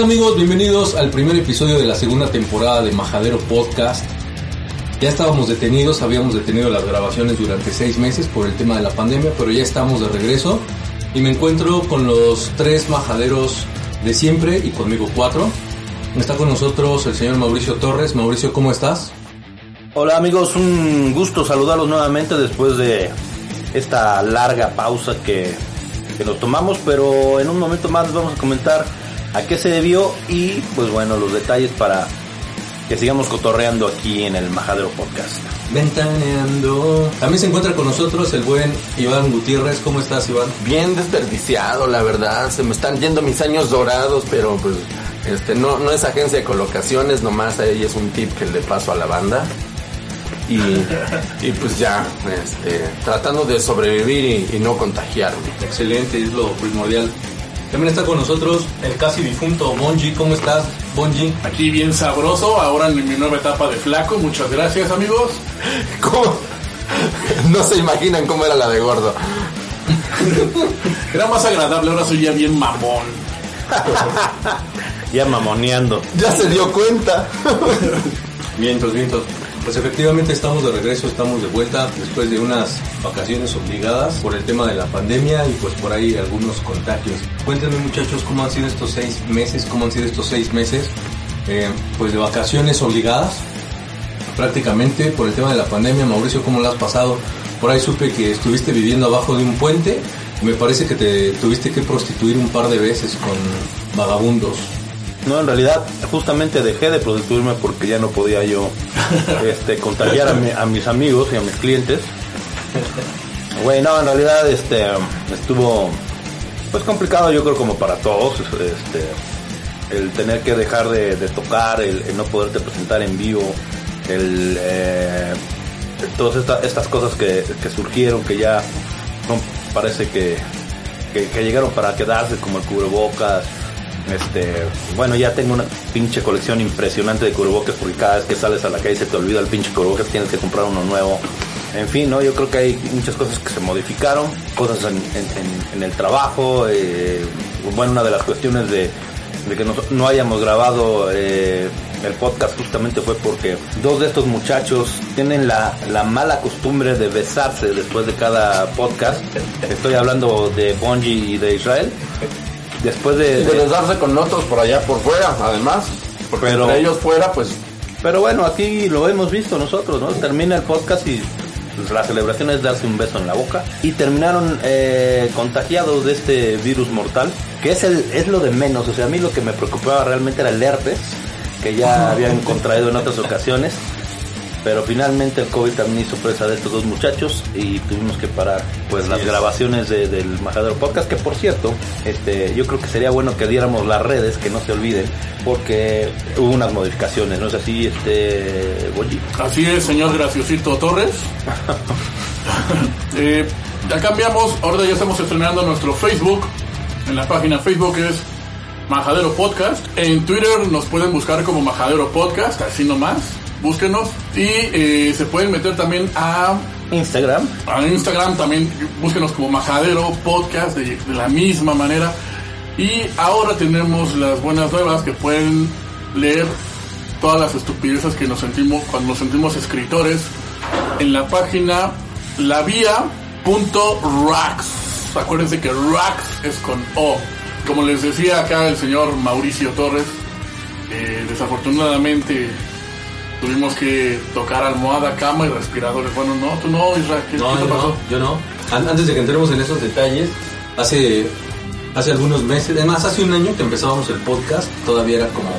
¿Qué tal amigos? Bienvenidos al primer episodio de la segunda temporada de Majadero Podcast. Ya estábamos detenidos, habíamos detenido las grabaciones durante seis meses por el tema de la pandemia, pero ya estamos de regreso y me encuentro con los tres majaderos de siempre y conmigo cuatro. Está con nosotros el señor Mauricio Torres. Mauricio, ¿cómo estás? Hola amigos, un gusto saludarlos nuevamente después de esta larga pausa que, que nos tomamos, pero en un momento más vamos a comentar a qué se debió y pues bueno, los detalles para que sigamos cotorreando aquí en el Majadero Podcast. Ventaneando. También se encuentra con nosotros el buen Iván Gutiérrez. ¿Cómo estás, Iván? Bien desperdiciado, la verdad. Se me están yendo mis años dorados, pero pues este no, no es agencia de colocaciones, nomás ahí es un tip que le paso a la banda. Y, y pues ya, este, tratando de sobrevivir y, y no contagiarme. Excelente, es lo primordial. También está con nosotros el casi difunto Bonji. ¿Cómo estás, Bonji? Aquí bien sabroso, ahora en mi nueva etapa de flaco. Muchas gracias, amigos. ¿Cómo? No se imaginan cómo era la de gordo. Era más agradable, ahora soy ya bien mamón. Ya mamoneando. Ya se dio cuenta. Vientos, vientos. Pues efectivamente estamos de regreso, estamos de vuelta después de unas vacaciones obligadas por el tema de la pandemia y pues por ahí algunos contagios. Cuéntenme muchachos cómo han sido estos seis meses, cómo han sido estos seis meses, eh, pues de vacaciones obligadas prácticamente por el tema de la pandemia. Mauricio, ¿cómo lo has pasado? Por ahí supe que estuviste viviendo abajo de un puente me parece que te tuviste que prostituir un par de veces con vagabundos. No, en realidad justamente dejé de prostituirme porque ya no podía yo este, contagiar a, mi- a mis amigos y a mis clientes. Güey, no, en realidad este, estuvo pues complicado yo creo como para todos. Este, el tener que dejar de, tocar, el, el no poderte presentar en vivo, el, eh, todas esta- estas cosas que, que surgieron que ya son- parece que, que llegaron para quedarse como el cubrebocas. Este, bueno, ya tengo una pinche colección impresionante de cubrebocas porque cada vez que sales a la calle se te olvida el pinche cubrebocas, tienes que comprar uno nuevo. En fin, ¿no? Yo creo que hay muchas cosas que se modificaron, cosas en, el trabajo, eh, bueno, una de las cuestiones de, de que no, no hayamos grabado eh, el podcast justamente fue porque dos de estos muchachos tienen la, la mala costumbre de besarse después de cada podcast. Estoy hablando de Bonji y de Israel. Después de, de darse con otros por allá por fuera, además. Porque Pero- entre ellos fuera, pues Pero bueno, aquí lo hemos visto nosotros, ¿no? Termina el podcast y pues, la celebración es darse un beso en la boca. Y terminaron eh, contagiados de este virus mortal, que es, el, es lo de menos. O sea, a mí lo que me preocupaba realmente era el herpes, que ya habían contraído en otras ocasiones. Pero finalmente el COVID también hizo presa de estos dos muchachos y tuvimos que parar pues las grabaciones de- del Majadero Podcast, que por cierto, este, yo creo que sería bueno que diéramos las redes, que no se olviden, porque hubo unas modificaciones, ¿no es así, este, Boyi? Así es, señor Graciosito Torres. Eh, ya cambiamos, ahora ya estamos estrenando nuestro Facebook. En la página Facebook es Majadero Podcast. En Twitter nos pueden buscar como Majadero Podcast, así nomás. Búsquenos. Y eh, se pueden meter también a Instagram, a Instagram también búsquenos como Majadero Podcast de, de la misma manera. Y ahora tenemos las buenas nuevas que pueden leer todas las estupideces que nos sentimos cuando nos sentimos escritores en la página lavia.rax. Acuérdense que Rax es con O. Como les decía acá el señor Mauricio Torres, eh, desafortunadamente tuvimos que tocar almohada, cama y respiradores. Bueno, no, tú no, Israel, ¿qué, No, qué te yo pasó? no, yo no. An- Antes de que entremos en esos detalles, hace, hace algunos meses, además hace un año que empezábamos el podcast, todavía era como,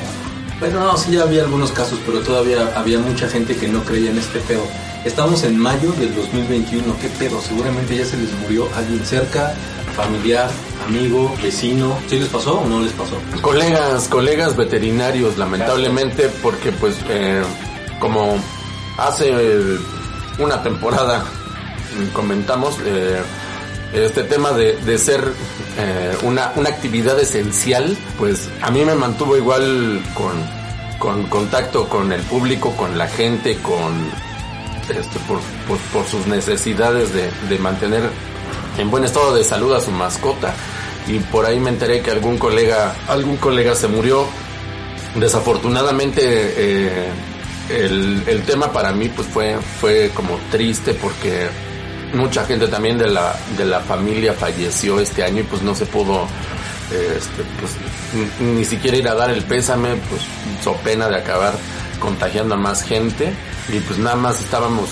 bueno, no, sí ya había algunos casos, pero todavía había mucha gente que no creía en este pedo. Estamos en mayo del 2021, ¿qué pedo? Seguramente ya se les murió alguien cerca, familiar, amigo, vecino. ¿Sí les pasó o no les pasó? colegas, colegas veterinarios, lamentablemente, porque pues eh, como hace eh, una temporada mm, comentamos eh, este tema de, de ser eh, una, una actividad esencial, pues a mí me mantuvo igual con, con contacto con el público, con la gente, con este, por, por, sus necesidades de, de mantener en buen estado de salud a su mascota. y por ahí me enteré que algún colega, algún colega se murió. Desafortunadamente el, el tema para mí pues fue, fue como triste porque mucha gente también de la, de la familia falleció este año y pues no se pudo este, pues, ni, ni siquiera ir a dar el pésame, pues so pena de acabar contagiando a más gente. Y pues nada más estábamos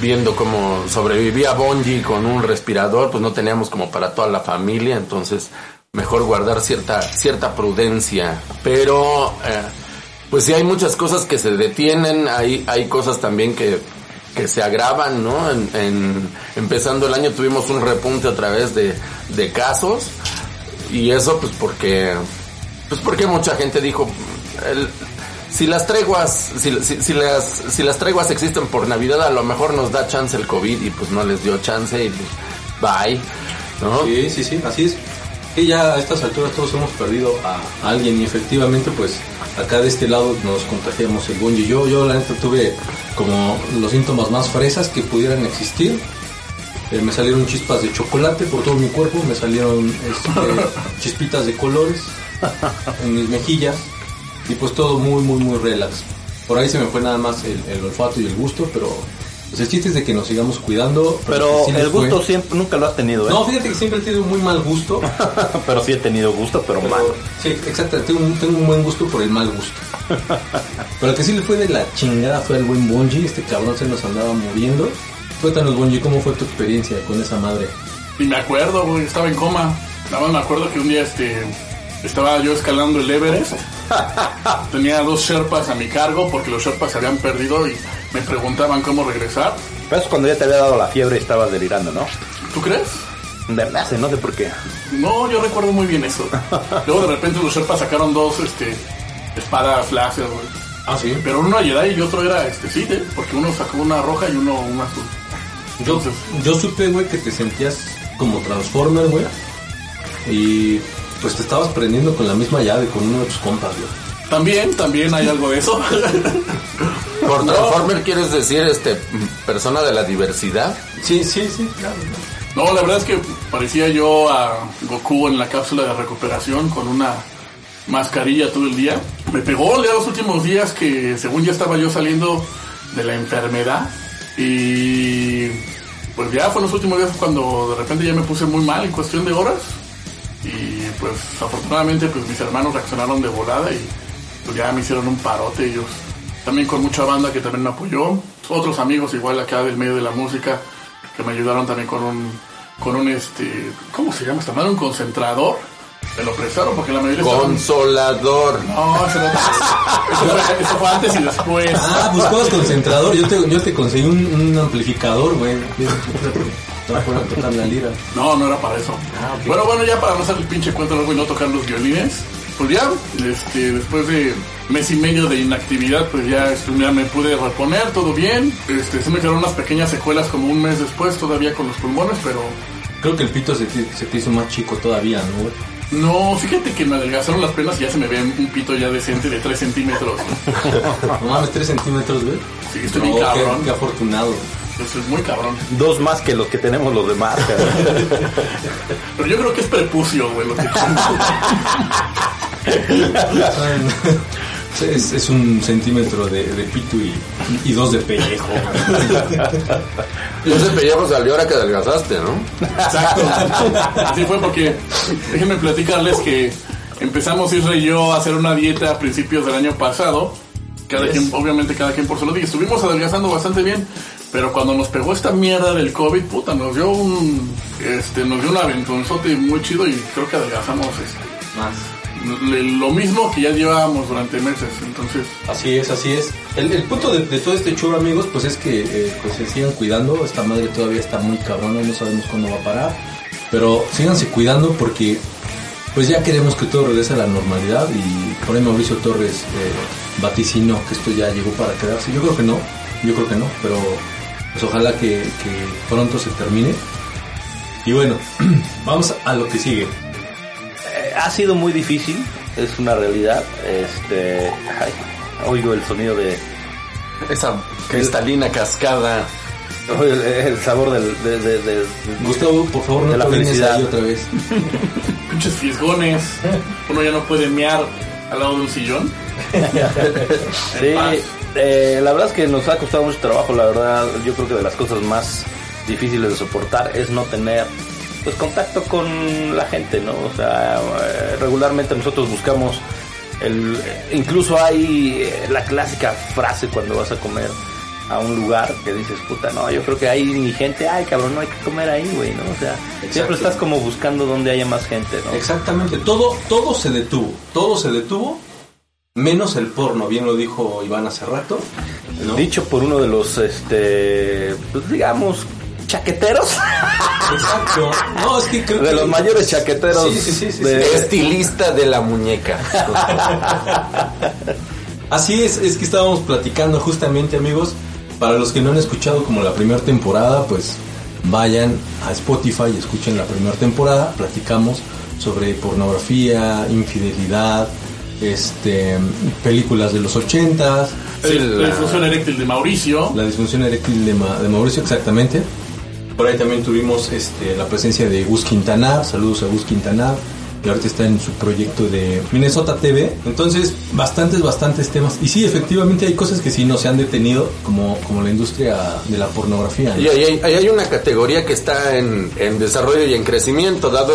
viendo cómo sobrevivía Bonji con un respirador, pues no teníamos como para toda la familia, entonces mejor guardar cierta cierta prudencia, pero eh, pues sí hay muchas cosas que se detienen, hay hay cosas también que que se agravan, ¿no? En, en- empezando el año tuvimos un repunte a través de, de casos y eso pues porque pues porque mucha gente dijo si las treguas si, si las si las treguas existen por Navidad a lo mejor nos da chance el COVID y pues no les dio chance y pues bye, ¿no? Sí, sí, sí, así es. Y ya a estas alturas todos hemos perdido a alguien y efectivamente pues acá de este lado nos contagiamos el bonji. Yo, yo la neta tuve como los síntomas más fresas que pudieran existir. Eh, me salieron chispas de chocolate por todo mi cuerpo, me salieron este, chispitas de colores en mis mejillas y pues todo muy, muy, muy relax. Por ahí se me fue nada más el, el olfato y el gusto, pero pues el chiste es de que nos sigamos cuidando. Pero el fue- gusto siempre, nunca lo has tenido, ¿eh? No, fíjate que siempre he tenido muy mal gusto. pero sí he tenido gusto, pero, Pero, malo. sí, exacto, tengo un, tengo un buen gusto por el mal gusto. Pero el que sí le fue de la chingada fue el buen Bungie, este cabrón se nos andaba muriendo. Cuéntanos Bungie, ¿cómo fue tu experiencia con esa madre? Y me acuerdo, güey, estaba en coma. Nada más me acuerdo que un día este estaba yo escalando el Everest. Tenía dos Sherpas a mi cargo porque los Sherpas se habían perdido y me preguntaban cómo regresar. Pero es cuando ya te había dado la fiebre y estabas delirando, ¿no? ¿Tú crees? De verdad, no sé por qué. No, yo recuerdo muy bien eso. Luego de repente los Sherpas sacaron dos este espadas láser, güey. Ah, sí. Pero uno era Jedi y otro era este Sith, ¿eh? porque uno sacó una roja y uno una azul. Yo, Entonces, yo supe, güey, que te sentías como Transformer, güey. Y pues te estabas prendiendo con la misma llave con uno de tus compas, güey. También, también hay algo de eso. Por Transformer quieres decir este persona de la diversidad? Sí, sí, sí, claro. No, la verdad es que parecía yo a Goku en la cápsula de recuperación con una mascarilla todo el día. Me pegó ya los últimos días que según ya estaba yo saliendo de la enfermedad y pues ya fue los últimos días cuando de repente ya me puse muy mal en cuestión de horas y pues afortunadamente pues mis hermanos reaccionaron de volada y pues ya me hicieron un parote ellos. También con mucha banda que también me apoyó. Otros amigos igual acá del medio de la música que me ayudaron también con un, con un este, ¿cómo se llama esta madre? Un concentrador. Me lo prestaron porque la mayoría estaban- Consolador. No, eso, no- eso fue, eso fue antes y después. Ah, buscabas concentrador. Yo te, yo te conseguí un, un amplificador, güey. No, no era para eso. Ah. Bueno, bueno, ya para no hacer el pinche cuento luego y no tocar los violines. Pues ya, este, después de mes y medio de inactividad, pues ya, este, ya me pude reponer, todo bien. Este, se me quedaron unas pequeñas secuelas como un mes después, todavía con los pulmones, pero Creo que el pito se te, se te hizo más chico todavía, ¿no, güey? no, fíjate que me adelgazaron las piernas y ya se me ve un pito ya decente de 3 centímetros. No mames, 3 centímetros, güey. Sí, estoy No, bien cabrón. qué afortunado. Eso es muy cabrón. Dos más que los que tenemos los demás. cabrón. Pero yo creo que es prepucio, güey, lo que Es, es un centímetro de, de pito y, y dos de pellejo. Y ese pellejo salió ahora que adelgazaste, ¿no? Exacto. Así fue porque déjenme platicarles que empezamos Isra y yo a hacer una dieta a principios del año pasado. Cada quien, obviamente cada quien por su lado. Y estuvimos adelgazando bastante bien. Pero cuando nos pegó esta mierda del COVID, puta, nos dio un, este, nos dio un aventonzote muy chido y creo que adelgazamos este, Más. Lo mismo que ya llevábamos durante meses. Entonces, Así es, así es. El, punto de, todo este show, amigos, pues es que eh, pues se sigan cuidando. Esta madre todavía está muy cabrona no sabemos cuándo va a parar. Pero síganse cuidando porque pues ya queremos que todo regrese a la normalidad y por ahí Mauricio Torres eh, vaticinó que esto ya llegó para quedarse. Yo creo que no, yo creo que no, pero pues ojalá que pronto se termine. Y bueno, vamos a lo que sigue. Ha sido muy difícil, es una realidad. Este, ay, oigo el sonido de Esa cristalina cascada. el, el sabor del, de, de- de- Gustavo, por favor, no De la felicidad. ahí otra vez. Pinches fiesgones. Uno ya no puede mear al lado de un sillón. Sí, eh, la verdad es que nos ha costado mucho trabajo, la verdad, yo creo que de las cosas más difíciles de soportar es no tener pues contacto con la gente, ¿no? O sea, eh, regularmente nosotros buscamos el incluso hay eh, la clásica frase cuando vas a comer a un lugar que dices, puta, no, yo creo que hay ni gente, ay, cabrón, no hay que comer ahí, güey, ¿no? O sea, siempre estás como buscando donde haya más gente, ¿no? Exactamente, todo, todo se detuvo, todo se detuvo, menos el porno, bien lo dijo Iván hace rato. ¿no? Dicho por uno de los, este, pues digamos, chaqueteros. Exacto. No, es que creo De que- los mayores chaqueteros. Sí, sí, sí, sí, de- sí. Estilista de la muñeca. Así es, es que estábamos platicando justamente, amigos. Para los que no han escuchado como la primera temporada, pues vayan a Spotify y escuchen la primera temporada. Platicamos sobre pornografía, infidelidad, este, películas de los ochentas, Sí, la la- disfunción eréctil de Mauricio. la disfunción eréctil de, Ma- de Mauricio, exactamente. Por ahí también tuvimos este, la presencia de Gus Quintanar. Saludos a Gus Quintanar. Y ahorita está en su proyecto de Minnesota TV. Entonces, bastantes, bastantes temas. Y sí, efectivamente hay cosas que sí no se han detenido, como, como la industria de la pornografía. ¿no? Y ahí hay, hay una categoría que está en, desarrollo y en crecimiento, dado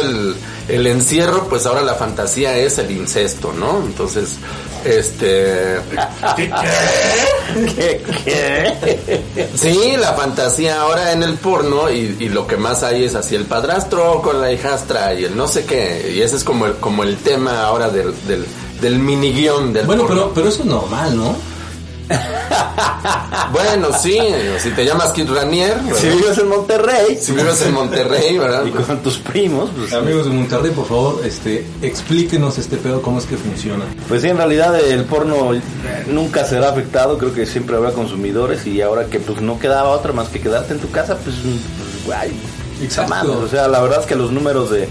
el encierro, pues ahora la fantasía es el incesto, ¿no? Entonces, este... ¿Qué, ¿Qué? Sí, la fantasía ahora en el porno y, y lo que más hay es así el padrastro con la hijastra y el no sé qué. Y ese es como el, como el tema ahora del, del, del mini guion del Bueno, porno. pero, pero eso es normal, ¿no? Bueno, sí, si te llamas Kid Ranier, ¿verdad? Si vives en Monterrey si vives en Monterrey, ¿verdad? y con tus primos, pues, Amigos de Monterrey, por favor, este, explíquenos este pedo, cómo es que funciona. pues sí, en realidad el porno eh, nunca será afectado. Creo que siempre habrá consumidores y ahora que pues no quedaba otra más que quedarte en tu casa, pues, pues guay. Exacto. mames, o sea, la verdad es que los números de... eh,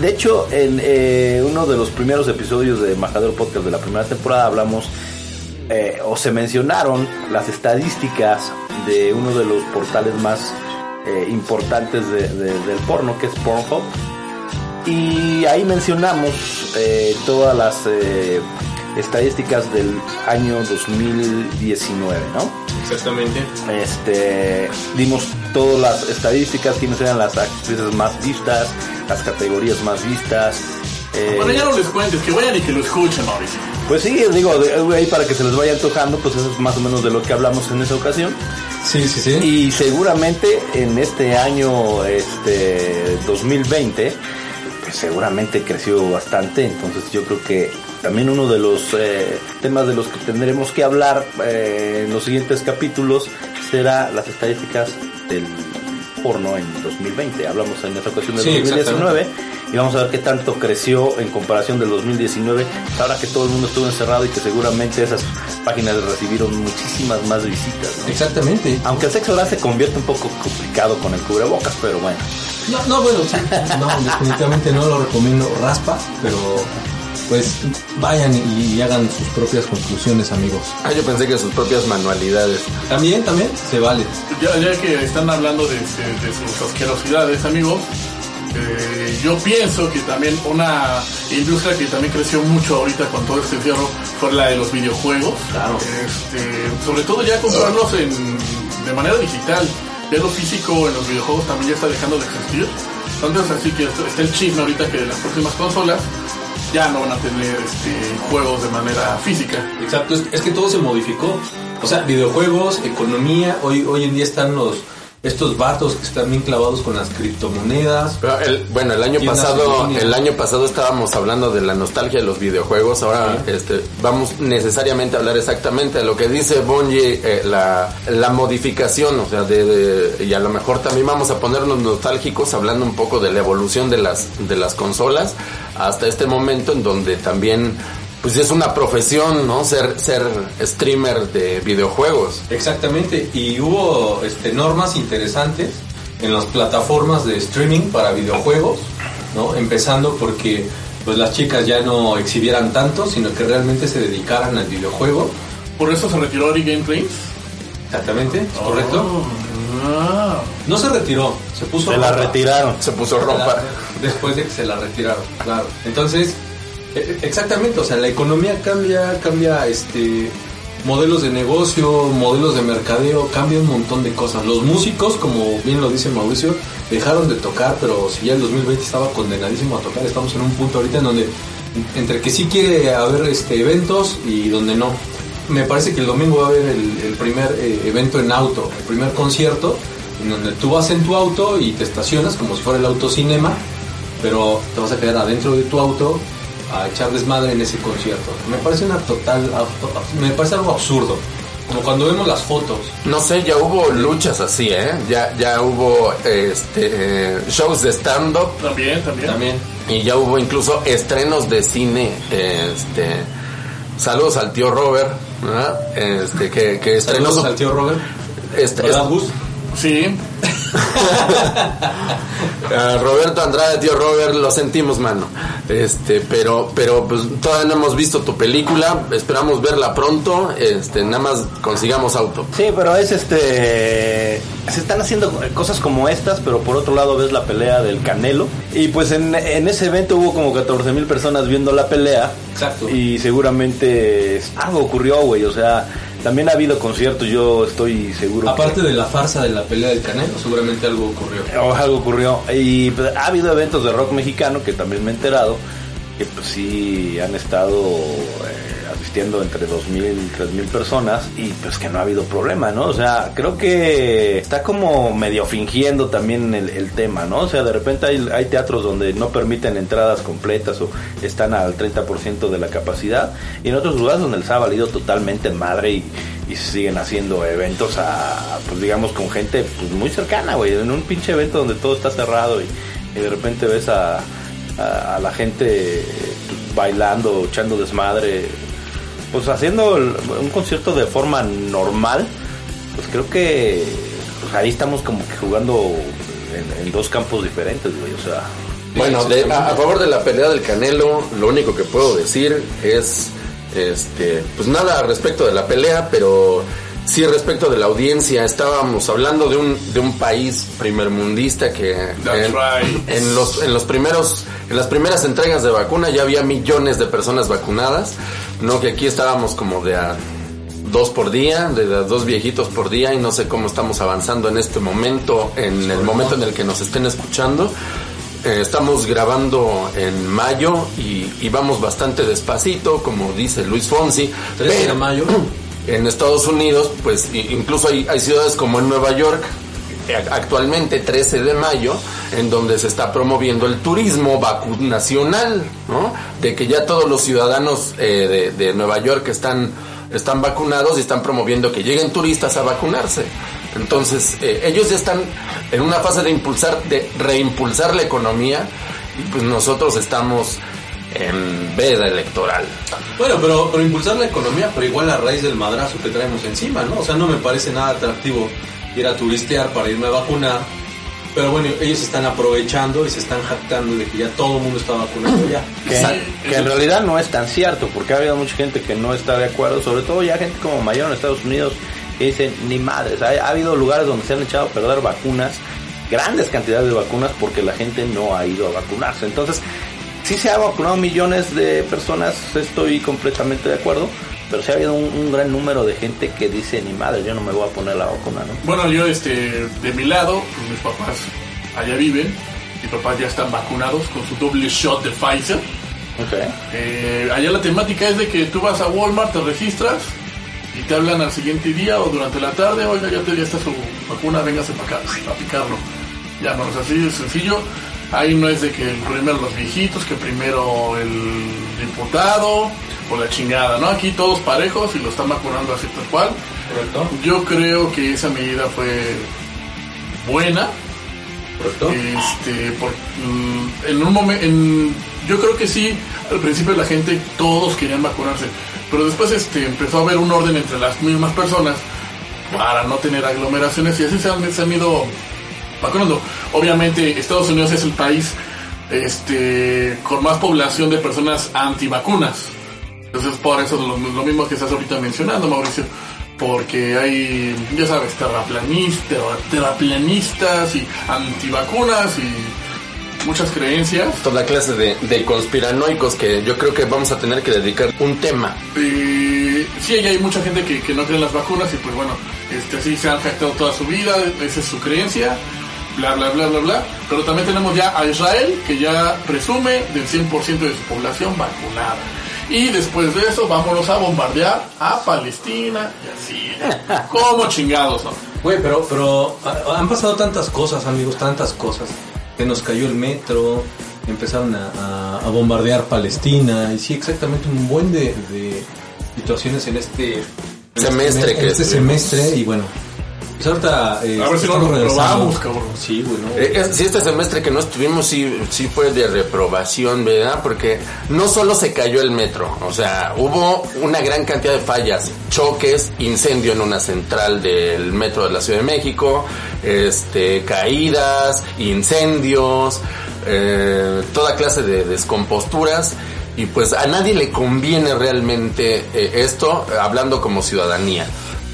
De hecho, en eh, uno de los primeros episodios de Majadero Podcast de la primera temporada hablamos eh, o se mencionaron las estadísticas de uno de los portales más eh, importantes de- de- del porno, que es Pornhub. Y ahí mencionamos eh, todas las estadísticas del año 2019, ¿no? Exactamente. Este, dimos todas las estadísticas, quiénes eran las actrices más vistas, las categorías más vistas. Eh, Bueno, ya no les cuentes, que vayan y que lo escuchen, Mauricio. pues sí, digo, de- ahí para que se les vaya antojando, pues eso es más o menos de lo que hablamos en esa ocasión. Sí, sí, sí. Y seguramente en este año este 2020, pues seguramente creció bastante. Entonces yo creo que también uno de los eh, temas de los que tendremos que hablar eh, en los siguientes capítulos será las estadísticas del porno en 2020. Hablamos en esta ocasión del Sí, 2019 y vamos a ver qué tanto creció en comparación del 2019. Ahora que todo el mundo estuvo encerrado y que seguramente esas páginas recibieron muchísimas más visitas. ¿no? Exactamente. Aunque el sexo oral se convierte un poco complicado con el cubrebocas, pero bueno. No, no, bueno, sí. No, definitivamente no lo recomiendo. Raspa, pero pues vayan y, y hagan sus propias conclusiones, amigos. Ah, yo pensé que sus propias manualidades. También, también se vale. Ya, ya que están hablando de, de- de sus asquerosidades, amigos, eh, yo pienso que también una industria que también creció mucho ahorita con todo este encierro fue la de los videojuegos. Claro. Este, sobre todo ya comprarlos en, de manera digital. Ya lo físico en los videojuegos también ya está dejando de existir. Entonces así que está está el chisme ahorita que las próximas consolas ya no van a tener este, juegos de manera física. Exacto, es, es que todo se modificó. O sea, videojuegos, economía, hoy, hoy en día están los estos vatos que están bien clavados con las criptomonedas. Pero el- bueno, el año pasado, el año pasado estábamos hablando de la nostalgia de los videojuegos. Ahora, este, vamos necesariamente a hablar exactamente de lo que dice Bungie, eh, la, la modificación, o sea, de, de- y a lo mejor también vamos a ponernos nostálgicos hablando un poco de la evolución de las, de las consolas hasta este momento en donde también, pues es una profesión, ¿no? Ser, ser streamer de videojuegos. Exactamente, y hubo este, normas interesantes en las plataformas de streaming para videojuegos, ¿no? Empezando porque pues las chicas ya no exhibieran tanto, sino que realmente se dedicaran al videojuego. Por eso se retiró Ari Gameplays. Exactamente, ¿es correcto? Oh. Ah, No se retiró, se puso Se la retiraron. Se puso ropa. después de que se la retiraron, claro. Entonces, exactamente, o sea, la economía cambia, cambia este modelos de negocio, modelos de mercadeo, cambia un montón de cosas. Los músicos, como bien lo dice Mauricio, dejaron de tocar, pero si ya el 2020 estaba condenadísimo a tocar, estamos en un punto ahorita en donde entre que sí quiere haber este eventos y donde no. Me parece que el domingo va a haber el, el primer eh, evento en auto, el primer concierto, en donde tú vas en tu auto y te estacionas como si fuera el autocinema, pero te vas a quedar adentro de tu auto a echar desmadre en ese concierto. Me parece una total, me parece algo absurdo. Como cuando vemos las fotos. No sé, ya hubo luchas así, ¿eh? Ya, ya hubo este, eh, shows de stand-up también, también. También. y ya hubo incluso estrenos de cine. Este, saludos al tío Robert, ¿verdad? Este, que, que estrenó Saludos su- al tío Robert. este, ¿Verdad, Gus? Sí, Roberto Andrade, tío Robert, lo sentimos, mano. Este, pero, pero pues todavía no hemos visto tu película, esperamos verla pronto, este, nada más consigamos auto. Sí, pero es este. Se están haciendo cosas como estas, pero por otro lado ves la pelea del Canelo. Y pues en, en ese evento hubo como 14 mil personas viendo la pelea. Exacto. Y seguramente algo ocurrió, güey. O sea, también ha habido conciertos, yo estoy seguro. que- Aparte de la farsa de la pelea del Canelo, seguramente algo ocurrió. o algo ocurrió. Y pues, ha habido eventos de rock mexicano que también me he enterado que pues sí han estado eh, asistiendo entre 2.000 y 3.000 personas y pues que no ha habido problema, ¿no? O sea, creo que está como medio fingiendo también el, tema, ¿no? O sea, de repente hay, teatros donde no permiten entradas completas o están al 30% de la capacidad y en otros lugares donde les ha valido totalmente madre y, y siguen haciendo eventos a, pues digamos, con gente pues, muy cercana, güey, en un pinche evento donde todo está cerrado y, de repente ves a, la gente pues, bailando, echando desmadre, pues haciendo un concierto de forma normal, pues creo que pues, ahí estamos como que jugando en, en dos campos diferentes, güey, o sea... Bueno, de- a, a favor de la pelea del Canelo, lo único que puedo decir es, este, pues nada respecto de la pelea, pero sí respecto de la audiencia. Estábamos hablando de un, de un país primermundista que en, right. en los, en los primeros, en las primeras entregas de vacuna ya había millones de personas vacunadas, no que aquí estábamos como de a dos por día, de a dos viejitos por día y no sé cómo estamos avanzando en este momento, en el momento en el que nos estén escuchando. Eh, estamos grabando en mayo y, y vamos bastante despacito, como dice Luis Fonsi. 13 de mayo. En Estados Unidos, pues incluso hay, ciudades como en Nueva York, eh, actualmente 13 de mayo, en donde se está promoviendo el turismo vacunacional, ¿no? De que ya todos los ciudadanos eh, de, de Nueva York están, están vacunados y están promoviendo que lleguen turistas a vacunarse. Entonces, eh, ellos ya están en una fase de impulsar, de reimpulsar la economía y pues nosotros estamos en veda electoral. Bueno, pero, pero impulsar la economía, pero igual a raíz del madrazo que traemos encima, ¿no? O sea, no me parece nada atractivo ir a turistear para irme a vacunar. Pero bueno, ellos están aprovechando y se están jactando de que ya todo el mundo está vacunado ya. Que, Sí, que eso- en realidad no es tan cierto, porque ha habido mucha gente que no está de acuerdo, sobre todo ya gente como mayor en Estados Unidos, que dicen, ni madres, ha, ha habido lugares donde se han echado a perder vacunas, grandes cantidades de vacunas, porque la gente no ha ido a vacunarse. Entonces, sí se ha vacunado millones de personas, estoy completamente de acuerdo, pero sí ha habido un, un gran número de gente que dice, ni madre, yo no me voy a poner la vacuna, ¿no? Bueno, yo este, de mi lado, pues, mis papás allá viven, mis papás ya están vacunados con su doble shot de Pfizer. Ok. Eh, allá la temática es de que tú vas a Walmart, te registras y te hablan al siguiente día o durante la tarde, oiga, ya, te, ya está su vacuna, véngase para acá a picarlo. Ya, bueno, así de sencillo. Ahí no es de que primero los viejitos, que primero el diputado o la chingada, ¿no? Aquí todos parejos y lo están vacunando así tal cual. ¿Correcto? Yo creo que esa medida fue buena. ¿Correcto? Este, por, mm, en un momento, yo creo que sí, al principio la gente, todos querían vacunarse, pero después este, empezó a haber un orden entre las mismas personas para no tener aglomeraciones y así se han, se han ido vacunando. Obviamente Estados Unidos es el país este, con más población de personas antivacunas. Entonces por eso lo, lo mismo que estás ahorita mencionando, Mauricio. porque hay, ya sabes, terraplanistas, terraplanistas y antivacunas y muchas creencias. Toda clase de, de conspiranoicos que yo creo que vamos a tener que dedicar un tema. Eh, sí, hay mucha gente que, que no cree en las vacunas y pues bueno, este, así se han afectado toda su vida, esa es su creencia, bla, bla, bla, bla, bla. Pero también tenemos ya a Israel, que ya presume del 100% de su población vacunada. Y después de eso, vámonos a bombardear a Palestina y así. Como chingados, ¿no? Güey, pero, pero han pasado tantas cosas, amigos, tantas cosas. Que nos cayó el metro, empezaron a, a- a bombardear Palestina, y sí, exactamente un buen de, de situaciones en este en Semestre este, que en este semestre, y bueno, ahorita eh, A ver si no lo reprobamos, cabrón. Sí, güey, ¿no? Eh, este semestre que no estuvimos sí, sí fue de reprobación, ¿verdad? Porque no solo se cayó el metro, o sea, hubo una gran cantidad de fallas, choques, incendio en una central del metro de la Ciudad de México, este, caídas, incendios, eh, toda clase de descomposturas. Y pues a nadie le conviene realmente eh, esto, hablando como ciudadanía.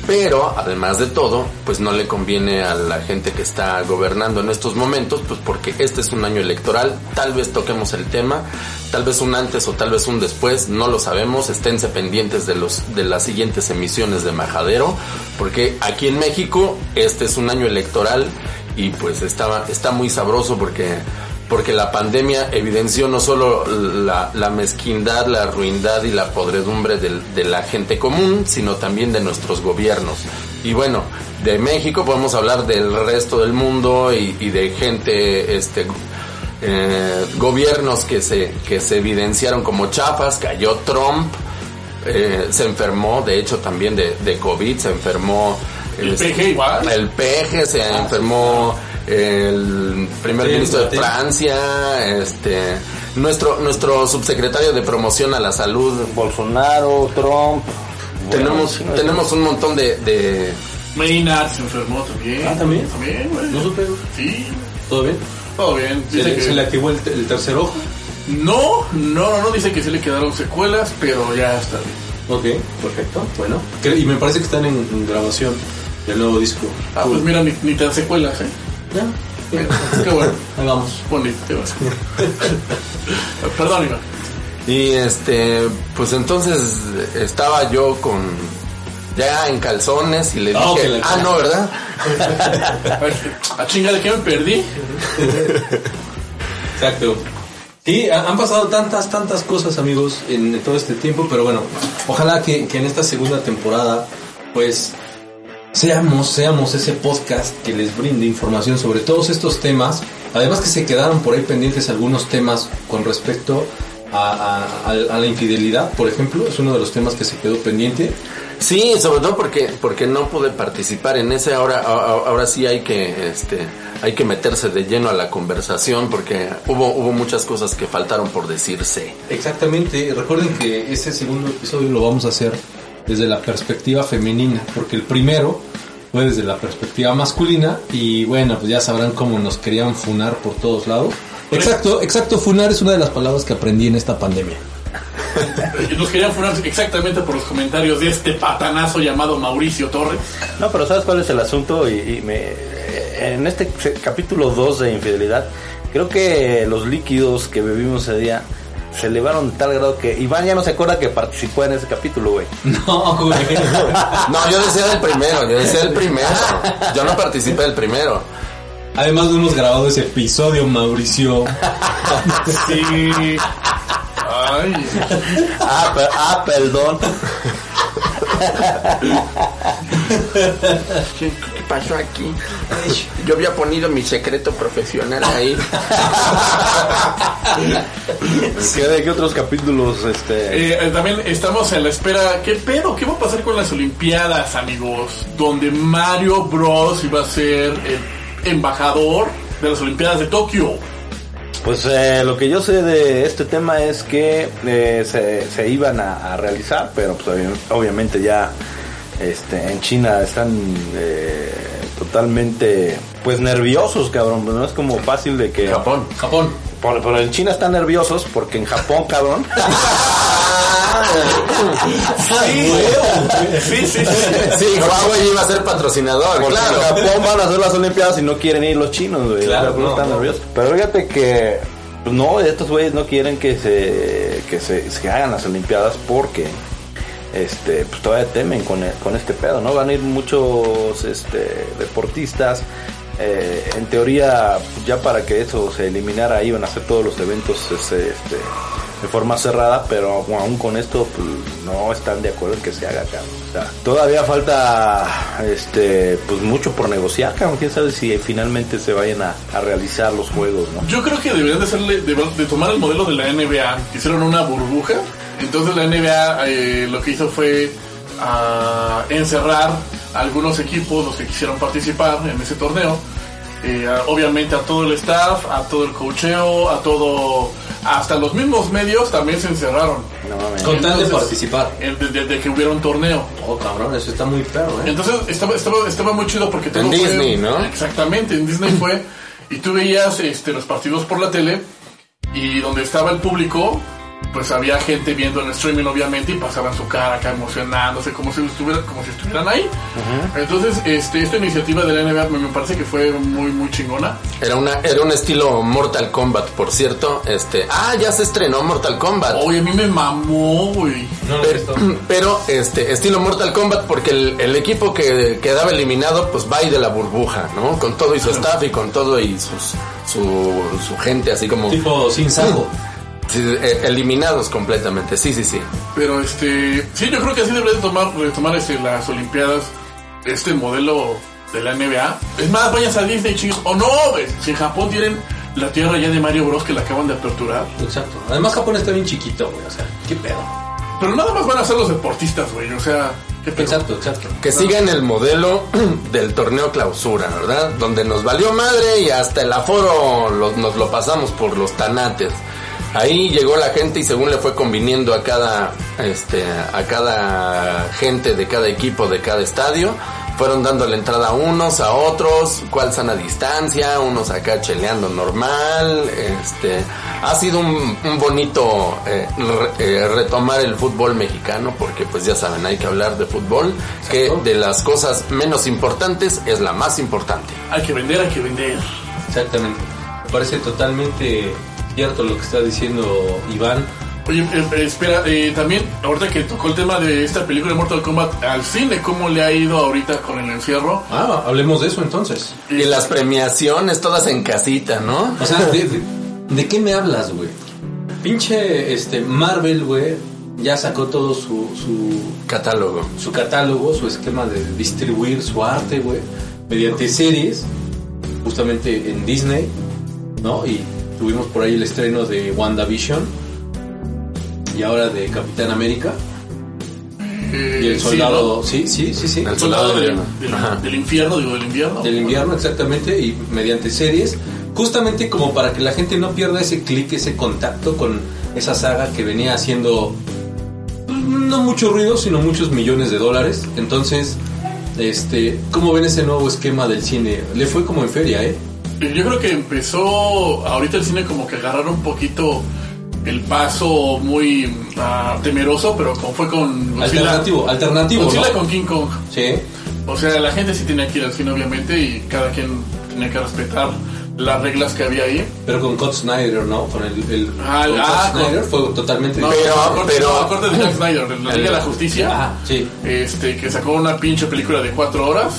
Pero, además de todo, pues no le conviene a la gente que está gobernando en estos momentos, pues porque este es un año electoral, tal vez toquemos el tema, tal vez un antes o tal vez un después, no lo sabemos, esténse pendientes de los de las siguientes emisiones de Majadero, porque aquí en México este es un año electoral y pues está, está muy sabroso porque porque la pandemia evidenció no solo la, la mezquindad, la ruindad y la podredumbre del- de, la gente común, sino también de nuestros gobiernos. Y bueno, de México podemos hablar del resto del mundo y, y de gente, este, eh, gobiernos que se, que se evidenciaron como chafas, cayó Trump, eh, se enfermó, de hecho también de, de COVID, se enfermó El este, PG igual. el peje se enfermó el primer Sí, ministro de sí. Francia, este nuestro nuestro subsecretario de promoción a la salud. Bolsonaro, Trump. tenemos Bueno, tenemos un montón de, de Maynard se enfermó también. Ah, ¿también? También, güey. ¿No supe? Sí, ¿Todo bien? todo bien. ¿Se Dice le, que- se le activó el, el tercer ojo? No, no, no, no, dice que sí le quedaron secuelas, pero ya está bien. Ok, perfecto, bueno. Y me parece que están en, en grabación del nuevo disco. Ah, pues mira, ni, ni tan secuelas, ¿eh? Ya, Qué bueno. ahí vamos. Bonito, te vas. Perdón, Iván. y este pues entonces estaba yo con ya en calzones y le Ah, dije, que ah no, ¿verdad? A chinga de qué me perdí. Exacto. Sí, ha- han pasado tantas, tantas cosas, amigos, en todo este tiempo, pero bueno, ojalá que, que en esta segunda temporada, pues, seamos, seamos ese podcast que les brinde información sobre todos estos temas. Además que se quedaron por ahí pendientes algunos temas con respecto a, a- a- la infidelidad, por ejemplo, es uno de los temas que se quedó pendiente. Sí, sobre todo porque porque no pude participar en ese ahora ahora sí hay que este hay que meterse de lleno a la conversación porque hubo hubo muchas cosas que faltaron por decirse. Exactamente, recuerden que este segundo episodio lo vamos a hacer desde la perspectiva femenina, porque el primero fue desde la perspectiva masculina y bueno, pues ya sabrán cómo nos querían funar por todos lados. Exacto, exacto, funar es una de las palabras que aprendí en esta pandemia. Nos querían funar exactamente por los comentarios de este patanazo llamado Mauricio Torres. No, pero ¿sabes cuál es el asunto? Y, y me, en este capítulo 2 de Infidelidad, creo que los líquidos que bebimos ese día se elevaron de tal grado que Iván ya no se acuerda que participó en ese capítulo, güey. No, güey. No, yo decía del primero, yo decía del primero. Yo no participé del primero. Además no hemos grabado ese episodio, Mauricio. Sí. Ay. Ah, per- ah, perdón. ¿Qué, qué pasó aquí? Yo había ponido mi secreto profesional ahí. ¿Qué, ¿De qué otros capítulos? Este, Eh, eh, también estamos en la espera. ¿Qué pedo? ¿Qué va a pasar con las Olimpiadas, amigos? Donde Mario Bros iba a ser el embajador de las Olimpiadas de Tokio. Pues eh, lo que yo sé de este tema es que eh, se, se iban a, a realizar, pero pues, obvi- obviamente ya este, en China están eh, totalmente pues nerviosos, cabrón. No es como fácil de que... Japón. Japón. Por- pero en China están nerviosos porque en Japón, cabrón. Sí, sí, sí. Sí, Huawei iba a ser patrocinador, Porque claro. en Japón van a hacer las Olimpiadas y no quieren ir los chinos, güey. Claro, no, están no. nerviosos. Pero fíjate que, pues no, estos güeyes no quieren que se, que se, se hagan las Olimpiadas porque, este, pues todavía temen con, el- con este pedo, ¿no? Van a ir muchos, este, deportistas. eh, en teoría, pues, ya para que eso se eliminara, iban a hacer todos los eventos, este, este, de forma cerrada, pero aún con esto pues, no están de acuerdo en que se haga sea, todavía falta este pues mucho por negociar, cabrón. quién sabe si finalmente se vayan a, a realizar los juegos, ¿no? Yo creo que deberían de, hacerle, de, tomar el modelo de la NBA. Hicieron una burbuja. Entonces la NBA eh, lo que hizo fue ah, encerrar a algunos equipos, los que quisieron participar en ese torneo. Eh, obviamente a todo el staff, a todo el cocheo, a todo... Hasta los mismos medios también se encerraron. No mames. Con tal de participar. eh, de, de- de que hubiera un torneo. Oh, cabrón, eso está muy perro, ¿eh? Entonces estaba, estaba, estaba muy chido porque todo En fue- Disney, ¿no? Exactamente, en Disney fue. Y tú veías este, los partidos por la tele y donde estaba el público, pues había gente viendo el streaming obviamente y pasaban su cara acá emocionándose como si estuvieran, como si estuvieran ahí. Entonces, este, esta iniciativa de la NBA me, me parece que fue muy, muy chingona. Era una era un estilo Mortal Kombat, por cierto. Este, ah, ya se estrenó Mortal Kombat. Oye, a mí me mamó, güey. No Pero, este estilo Mortal Kombat porque el, el equipo que quedaba eliminado pues va y de la burbuja, ¿no? Con todo y su staff y con todo y sus su, su gente así como Tipo sin saco. sí, eh, eliminados completamente. Sí, sí, sí. Pero este, sí, yo creo que así debería de tomar, retomar este, las Olimpiadas, este modelo de la NBA. Es más, vayas a Disney, chicos. O no, ves, si en Japón tienen la tierra ya de Mario Bros que la acaban de aperturar. Exacto. Además Japón está bien chiquito, güey. O sea, qué pedo. Pero nada más van a ser los deportistas, güey. O sea, qué pedo. Exacto, exacto. Que sigan el modelo del torneo clausura, ¿verdad? Donde nos valió madre y hasta el aforo lo- nos lo pasamos por los tanates. Ahí llegó la gente y según le fue conviniendo a cada, este, a cada gente de cada equipo de cada estadio, fueron dando la entrada a unos, a otros, cuál sana distancia, unos acá cheleando normal, este, ha sido un, un bonito eh, re- eh, retomar el fútbol mexicano porque pues ya saben, hay que hablar de fútbol, que de las cosas menos importantes es la más importante. Hay que vender, hay que vender. Exactamente. Me parece totalmente cierto lo que está diciendo Iván. Oye, eh, eh, espera, eh, también, ahorita que tocó el tema de esta película de Mortal Kombat al cine, ¿cómo le ha ido ahorita con el encierro? Ah, hablemos de eso entonces. Y las premiaciones todas en casita, ¿no? O sea, ¿de, de, de qué me hablas, güey? Pinche este, Marvel, güey, ya sacó todo su, su, Catálogo. su catálogo, su esquema de distribuir su arte, güey, mediante series, justamente en Disney, ¿no? Y tuvimos por ahí el estreno de WandaVision y ahora de Capitán América. Eh, y el sí, soldado, sí, sí, sí, sí, El soldado del, del- del infierno, digo, del invierno. del invierno exactamente y mediante series. Justamente como para que la gente no pierda ese clic ese contacto con esa saga que venía haciendo no mucho ruido sino muchos millones de dólares. Entonces este cómo ven ese nuevo esquema del cine le fue como en feria Eh, Yo creo que empezó ahorita el cine como que agarrar un poquito el paso muy ah, temeroso, pero como fue con Godzilla- alternativo alternativo Godzilla ¿no? con King Kong. sí O sea, la gente sí tenía que ir al cine obviamente y cada quien tenía que respetar las reglas que había ahí. pero con Scott Snyder no con el, el Ah, con ah, Scott Snyder con- fue totalmente No, Pero- aparte- pero- no, aparte de Zack Snyder, de la Liga de la Justicia. ah sí este que sacó una pinche película de cuatro horas.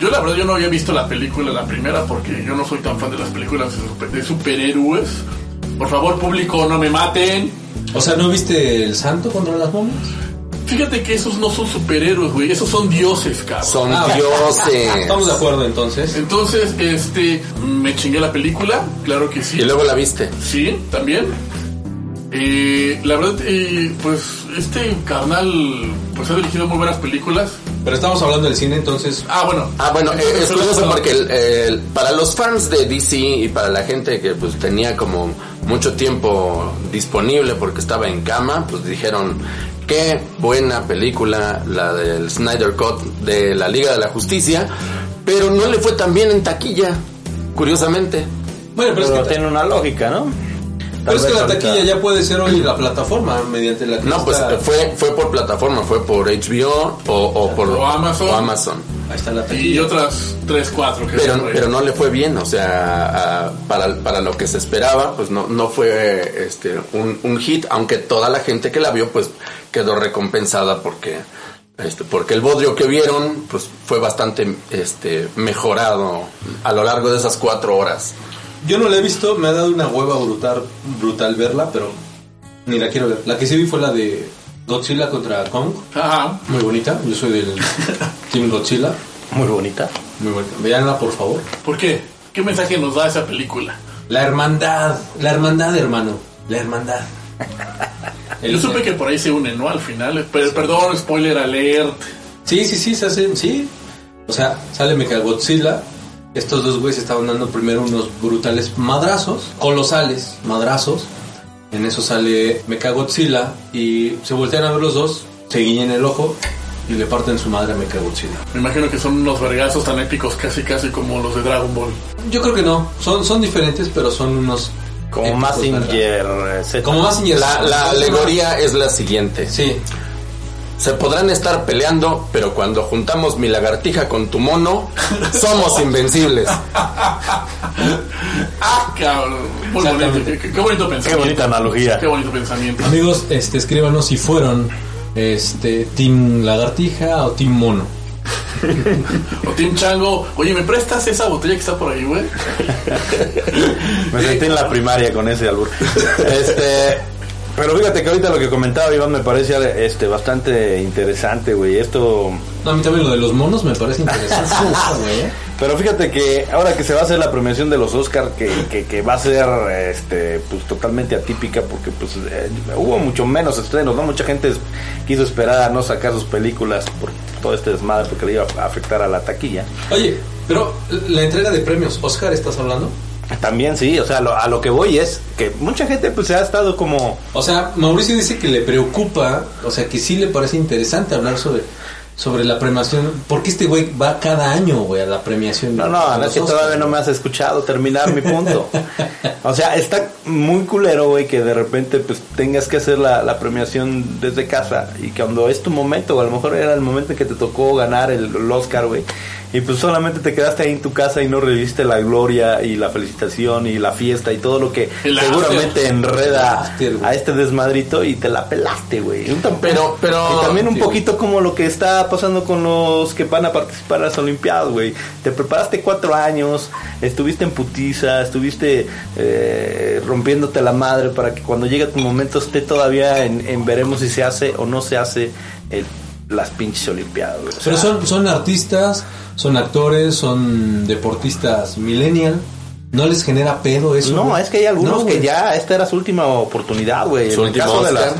Yo la verdad yo no había visto la película la primera porque yo no soy tan fan de las películas de super- de superhéroes. Por favor público no me maten. o sea no viste el Santo contra las momias Fíjate que esos no son superhéroes, güey, esos son dioses, cabrón. Son Ah, dioses. estamos de acuerdo entonces Entonces, este, me chingué la película, claro que sí. Y luego la viste. Sí, también. Eh, la verdad, eh, pues este carnal pues ha dirigido muy buenas películas. Pero estamos hablando del cine, entonces. Ah, bueno. Ah, bueno, eh, es curioso porque el- el- para los fans de DC y para la gente que pues tenía como mucho tiempo disponible porque estaba en cama, pues dijeron qué buena película la del Snyder Cut de la Liga de la Justicia, pero no le fue tan bien en taquilla, curiosamente. Bueno, pero, Pero es que tiene una lógica, ¿no? Pero es vez que la ahorita- taquilla ya puede ser hoy la plataforma mediante la que No, pues está- fue, fue por plataforma, fue por HBO o, o por O Amazon. o Amazon. Ahí está la taquilla. Y otras 3, 4 que Pero, pero no le fue bien, o sea, a- para, para lo que se esperaba, pues no, no fue este, un, un hit, aunque toda la gente que la vio, pues quedó recompensada porque, este, porque el bodrio que vieron, pues fue bastante este, mejorado a lo largo de esas cuatro horas. Yo no la he visto, me ha dado una hueva brutal, brutal verla, pero ni la quiero ver. La que sí vi fue la de Godzilla contra Kong. Ajá. Muy bonita, yo soy del Team Godzilla. Muy bonita. Muy bonita. Veanla, por favor. ¿Por qué? ¿Qué mensaje nos da esa película? La hermandad, la hermandad, hermano. La hermandad. Yo supe que por ahí se unen, ¿no? Al final. Pero, perdón, spoiler alert. Sí, sí, sí, se hacen, sí. O sea, sale Mechagodzilla. Estos dos güeyes estaban dando primero unos brutales madrazos, colosales madrazos. En eso sale Mechagodzilla y se voltean a ver los dos, se guiñan el ojo y le parten su madre a Mechagodzilla. Me imagino que son unos vergazos tan épicos casi casi como los de Dragon Ball. Yo creo que no, son, son diferentes, pero son unos... Como Massinger. Como Massinger. La, la alegoría es la siguiente. Sí, Se podrán estar peleando, pero cuando juntamos mi lagartija con tu mono, somos invencibles. ¡Ah, cabrón! Muy bonito. Exactamente. Qué, qué- qué bonito Qué pensamiento. bonita analogía. Qué bonito pensamiento. Amigos, este, escríbanos si fueron este, Team Lagartija o Team Mono. O Team Chango, oye, ¿me prestas esa botella que está por ahí, güey? Me sentí en la primaria con ese albur. Este, pero fíjate que ahorita lo que comentaba Iván me parece este bastante interesante, güey. Esto No, a mí también lo de los monos me parece interesante. güey. Pero fíjate que ahora que se va a hacer la premiación de los Oscar, que, que, que va a ser este pues totalmente atípica porque pues eh, hubo mucho menos estrenos, ¿no? Mucha gente quiso esperar a no sacar sus películas por todo este desmadre porque le iba a afectar a la taquilla. Oye, pero la entrega de premios, Oscar, ¿estás hablando? También sí, o sea, lo- a lo que voy es que mucha gente pues se ha estado como O sea, Mauricio dice que le preocupa, o sea, que sí le parece interesante hablar sobre, sobre la premiación. Porque este güey va cada año, güey, a la premiación. No, no, los es que todavía no me has escuchado terminar mi punto. O sea, está muy culero, güey, que de repente pues tengas que hacer la, la premiación desde casa y cuando es tu momento, o a lo mejor era el momento en que te tocó ganar el, el Oscar, güey, y pues solamente te quedaste ahí en tu casa y no reviste la gloria y la felicitación y la fiesta y todo lo que seguramente enreda a este desmadrito y te la pelaste, güey. Pero- pero- y también un poquito como lo que está pasando con los que van a participar en las Olimpiadas, güey. Te preparaste cuatro años, estuviste en putiza, estuviste eh, rompiéndote la madre para que cuando llegue tu momento esté todavía en, en veremos si se hace o no se hace el- las pinches Olimpiadas, Pero son, son artistas, son actores, son deportistas millennial. ¿No les genera pedo eso? No, güey? es que hay algunos No, que ya esta era su última oportunidad, güey. Su En el caso de las,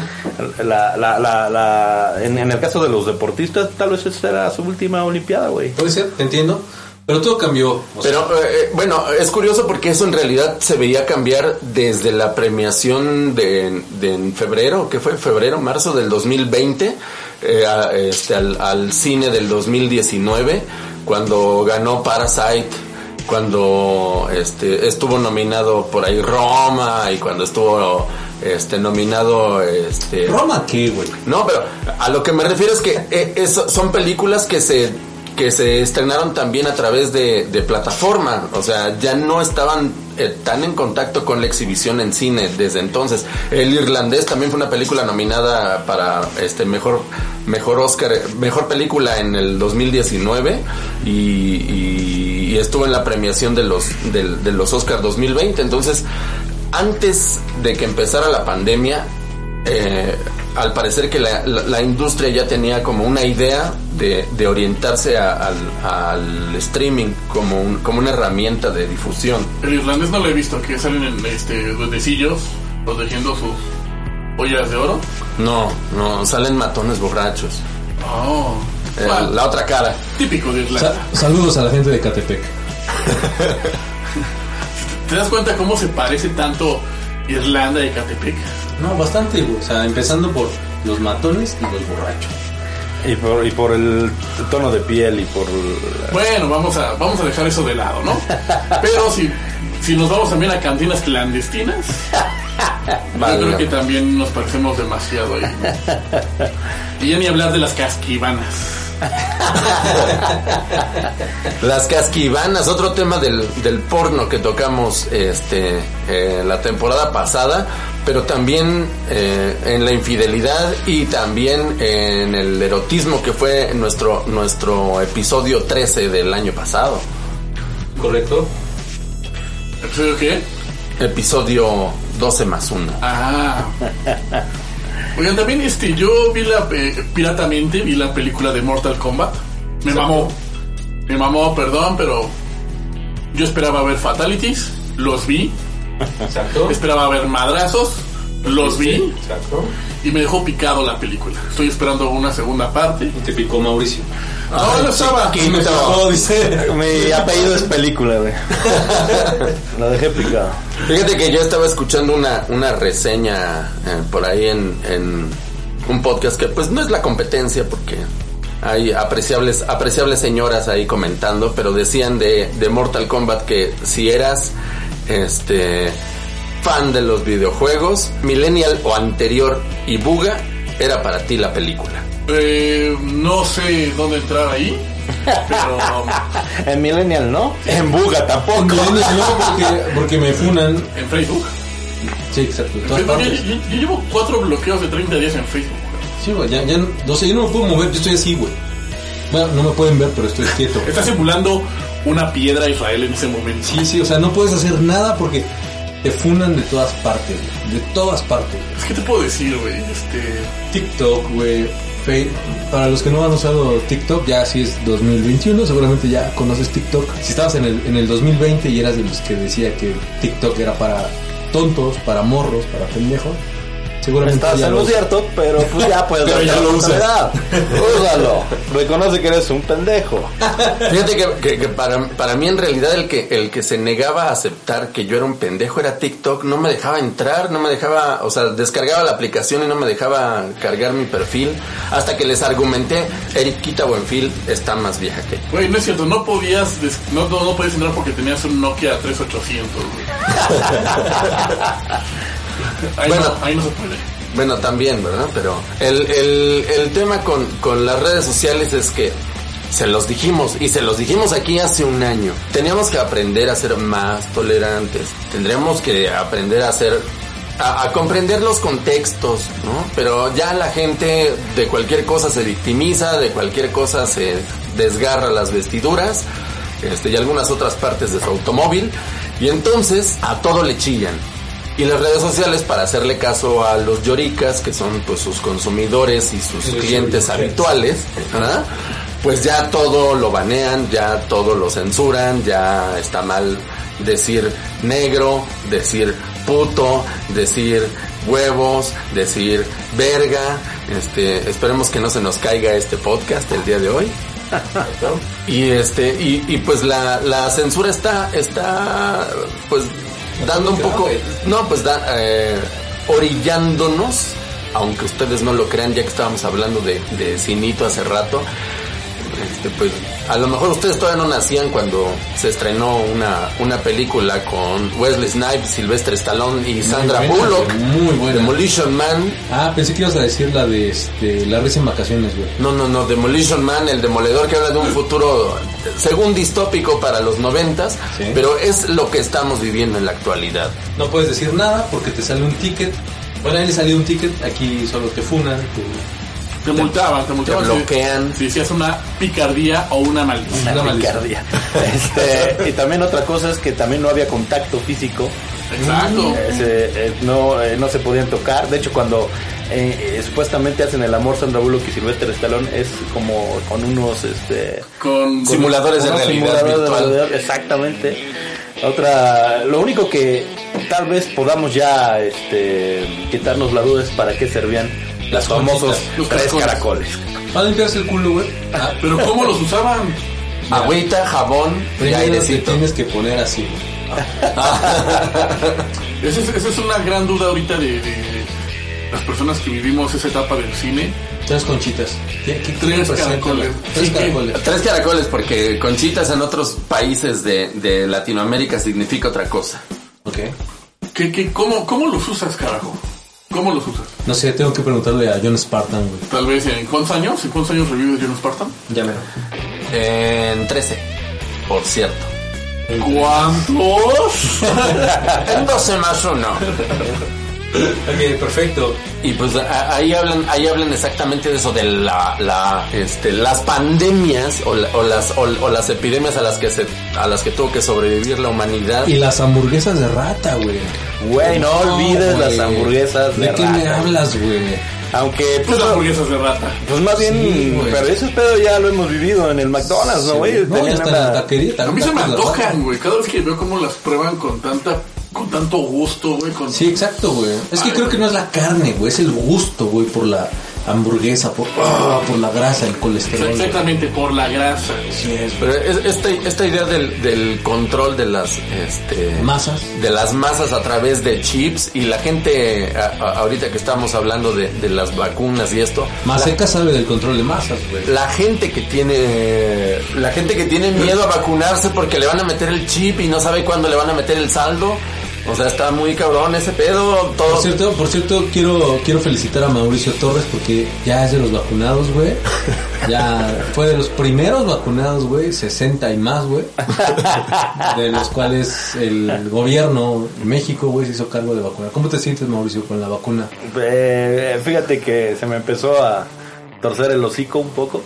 la, la, la, la- en, en el caso de los deportistas, tal vez esta era su última olimpiada, güey. Puede ser, te entiendo. Pero todo cambió. Pero eh, eh, bueno, es curioso porque eso en realidad se veía cambiar desde la premiación de, de en febrero, que fue febrero, marzo del 2020, eh, a- este, al, al cine del 2019, cuando ganó Parasite, cuando este, estuvo nominado por ahí Roma y cuando estuvo este, nominado este, ¿Roma qué, güey? no, pero a lo que me refiero es que eh, son películas que se que se estrenaron también a través de, plataforma, o sea, ya no estaban eh, tan en contacto con la exhibición en cine desde entonces. El irlandés también fue una película nominada para este mejor mejor Oscar, mejor película en el 2019 y, estuvo en la premiación de los de los Oscar 2020, entonces antes de que empezara la pandemia, eh, al parecer que la, la- la industria ya tenía como una idea de, de orientarse a- al, al streaming como, un- como una herramienta de difusión. El irlandés no lo he visto, que salen en este duendecillos protegiendo sus ollas de oro. No, no, salen matones borrachos. Oh, Eh, la otra cara. típico de Irlanda. Sa- saludos a la gente de Catepec. ¿Te das cuenta cómo se parece tanto Irlanda y Catepec? No, bastante. O sea, empezando por los matones y los borrachos. Y por, y por el tono de piel y por... Bueno, vamos a, vamos a dejar eso de lado, ¿no? Pero si, si nos vamos también a cantinas clandestinas, Yo creo que también nos parecemos demasiado ahí. Y ya ni hablar de las casquivanas. Las casquivanas, otro tema del, del porno que tocamos este eh, la temporada pasada, pero también eh, en la infidelidad y también en el erotismo que fue nuestro, nuestro episodio 13 del año pasado. ¿Correcto? ¿Episodio qué? Episodio 12 más 1. Ah. Oigan, también este, yo vi la eh, piratamente, vi la película de Mortal Kombat. Me mamó. Me mamó, perdón, pero yo esperaba ver fatalities, los vi. Exacto. Esperaba ver madrazos, los vi. Exacto. Y me dejó picado la película. Estoy esperando una segunda parte. Y te picó Mauricio. No, no estaba. Me picó, dice. Mi apellido es película, güey. Lo dejé picado. Fíjate que yo estaba escuchando una, una reseña eh, por ahí en, en un podcast que pues no es la competencia porque hay apreciables, apreciables señoras ahí comentando, pero decían de, de Mortal Kombat que si eras este fan de los videojuegos, millennial o anterior y buga, era para ti la película. Eh, no sé dónde entrar ahí. Pero. En Millennial, ¿no? En Buga tampoco. No, porque, porque me funan. En Facebook. Sí, exacto. en En todas Facebook, partes. yo, yo- yo llevo cuatro bloqueos de 30 días en Facebook. Sí, güey, ya, ya, no sé, yo no me puedo mover, yo estoy así, güey. Bueno, no me pueden ver, pero estoy quieto. Está simulando una piedra a Israel en ese momento. Sí, sí, o sea, no puedes hacer nada porque te funan de todas partes, güey, de todas partes. Es que te puedo decir, güey. Este. TikTok, güey. Para los que no han usado TikTok, ya si es 2021, seguramente ya conoces TikTok. Si estabas en el, en el 2020 y eras de los que decía que TikTok era para tontos, para morros, para pendejos, seguramente Estás en lo cierto, pero pues ya puedes Pero ya lo usas. Úsalo. Reconoce que eres un pendejo. Fíjate que, que- que para, para mí en realidad el que, el que se negaba a aceptar que yo era un pendejo era TikTok, no me dejaba entrar, no me dejaba, o sea, descargaba la aplicación y no me dejaba cargar mi perfil, hasta que les argumenté, Eriquita Buenfil está más vieja que yo. Güey, no es cierto, no podías, no, no podías entrar porque tenías un Nokia 3800, güey. Ahí, Bueno. no, ahí no se puede. Bueno, también, ¿verdad? Pero el, el, el tema con, con las redes sociales es que se los dijimos y se los dijimos aquí hace un año. Teníamos que aprender a ser más tolerantes. Tendremos que aprender a ser a, a comprender los contextos, ¿no? Pero ya la gente de cualquier cosa se victimiza, de cualquier cosa se desgarra las vestiduras, este, y algunas otras partes de su automóvil, y entonces a todo le chillan. Y las redes sociales para hacerle caso a los lloricas, que son pues sus consumidores y sus Los clientes lloricas. habituales, ¿verdad? pues ya todo lo banean, ya todo lo censuran, ya está mal decir negro, decir puto, decir huevos, decir verga. Este, esperemos que no se nos caiga este podcast el día de hoy. Y este, y, y pues la, la censura está, está pues dando un poco, no, pues da, eh, orillándonos, aunque ustedes no lo crean, ya que estábamos hablando de, de Cinito hace rato, este, pues a lo mejor ustedes todavía no nacían cuando se estrenó una, una película con Wesley Snipes, Sylvester Stallone y Sandra buena, Bullock, muy buena. Demolition Man, Ah, pensé que ibas a decir la de este, la risa en vacaciones, güey. no, no, no, Demolition Man, el demoledor que habla de un futuro, según distópico para los noventas, Sí. pero es lo que estamos viviendo en la actualidad. No puedes decir nada porque te sale un ticket. Bueno, a él le salió un ticket, aquí solo te funan. te- Te multaban, te multaban. te si- bloquean. Si decías una picardía o una maldición. Una picardía. Este, y también otra cosa es que también no había contacto físico. Exacto. Eh, eh, no, eh, no se podían tocar. De hecho, cuando eh, eh, supuestamente hacen el amor Sandra Bullock y Sylvester Stallone es como con unos este Con, Simuladores de realidad simuladores de virtual. realidad, exactamente. Otra, lo único que tal vez podamos ya este, quitarnos la duda es para qué servían las famosos. Los tres caracoles. Para limpiarse el culo, güey. Ah, Pero ¿cómo los usaban? Agüita, jabón y airecito. tienes que poner así. güey. Esa es, esa es una gran duda ahorita de, de las personas que vivimos esa etapa del cine. Tres conchitas. ¿Qué, qué Tres caracoles. Tres Sí, que- caracoles. Tres caracoles porque conchitas en otros países de, de Latinoamérica significa otra cosa. Ok. ¿Qué, qué, cómo, ¿Cómo los usas, carajo? ¿Cómo los usas? No sé, tengo que preguntarle a John Spartan, güey. Tal vez en cuántos años, en cuántos años revives John Spartan? Ya me En 13, por cierto. ¿Cuántos? En 12 más uno. Ok, perfecto. Y pues a- ahí hablan, ahí hablan exactamente de eso, de la, la, este, las pandemias o, la- o las, o, o las epidemias a las que se, a las que tuvo que sobrevivir la humanidad. Y las hamburguesas de rata, güey. Güey, no olvides güey. las hamburguesas de, ¿De qué me rata. hablas, güey? Aunque, Pues pues, las hamburguesas de rata. pues más bien, Sí, pero ese pedo ya lo hemos vivido en el McDonald's, ¿no, güey? No, la una- taquería. A mí se me de rata. antojan, güey. Cada vez que veo cómo las prueban con tanta, con tanto gusto, güey. Con... Sí, exacto, güey. Es que creo que no es la carne, güey. Es el gusto, güey, por la hamburguesa, por, ah, por la grasa, el colesterol. Exactamente, por la grasa. Sí, es, Pero es- esta, esta idea del, del control de las, este, Masas. de las masas a través de chips y la gente, a- a- ahorita que estamos hablando de, de las vacunas y esto, Maseca sabe del control de masas, güey. la gente que tiene la gente que tiene miedo a vacunarse porque le van a meter el chip y no sabe cuándo le van a meter el saldo o sea está muy cabrón ese pedo todo Por cierto, por cierto, quiero, quiero felicitar a Mauricio Torres porque ya es de los vacunados, güey. Ya fue de los primeros vacunados, güey, 60 y más, güey. De los cuales el gobierno de México, güey, se hizo cargo de vacunar. ¿Cómo te sientes, Mauricio, con la vacuna? Eh, fíjate que se me empezó a torcer el hocico un poco.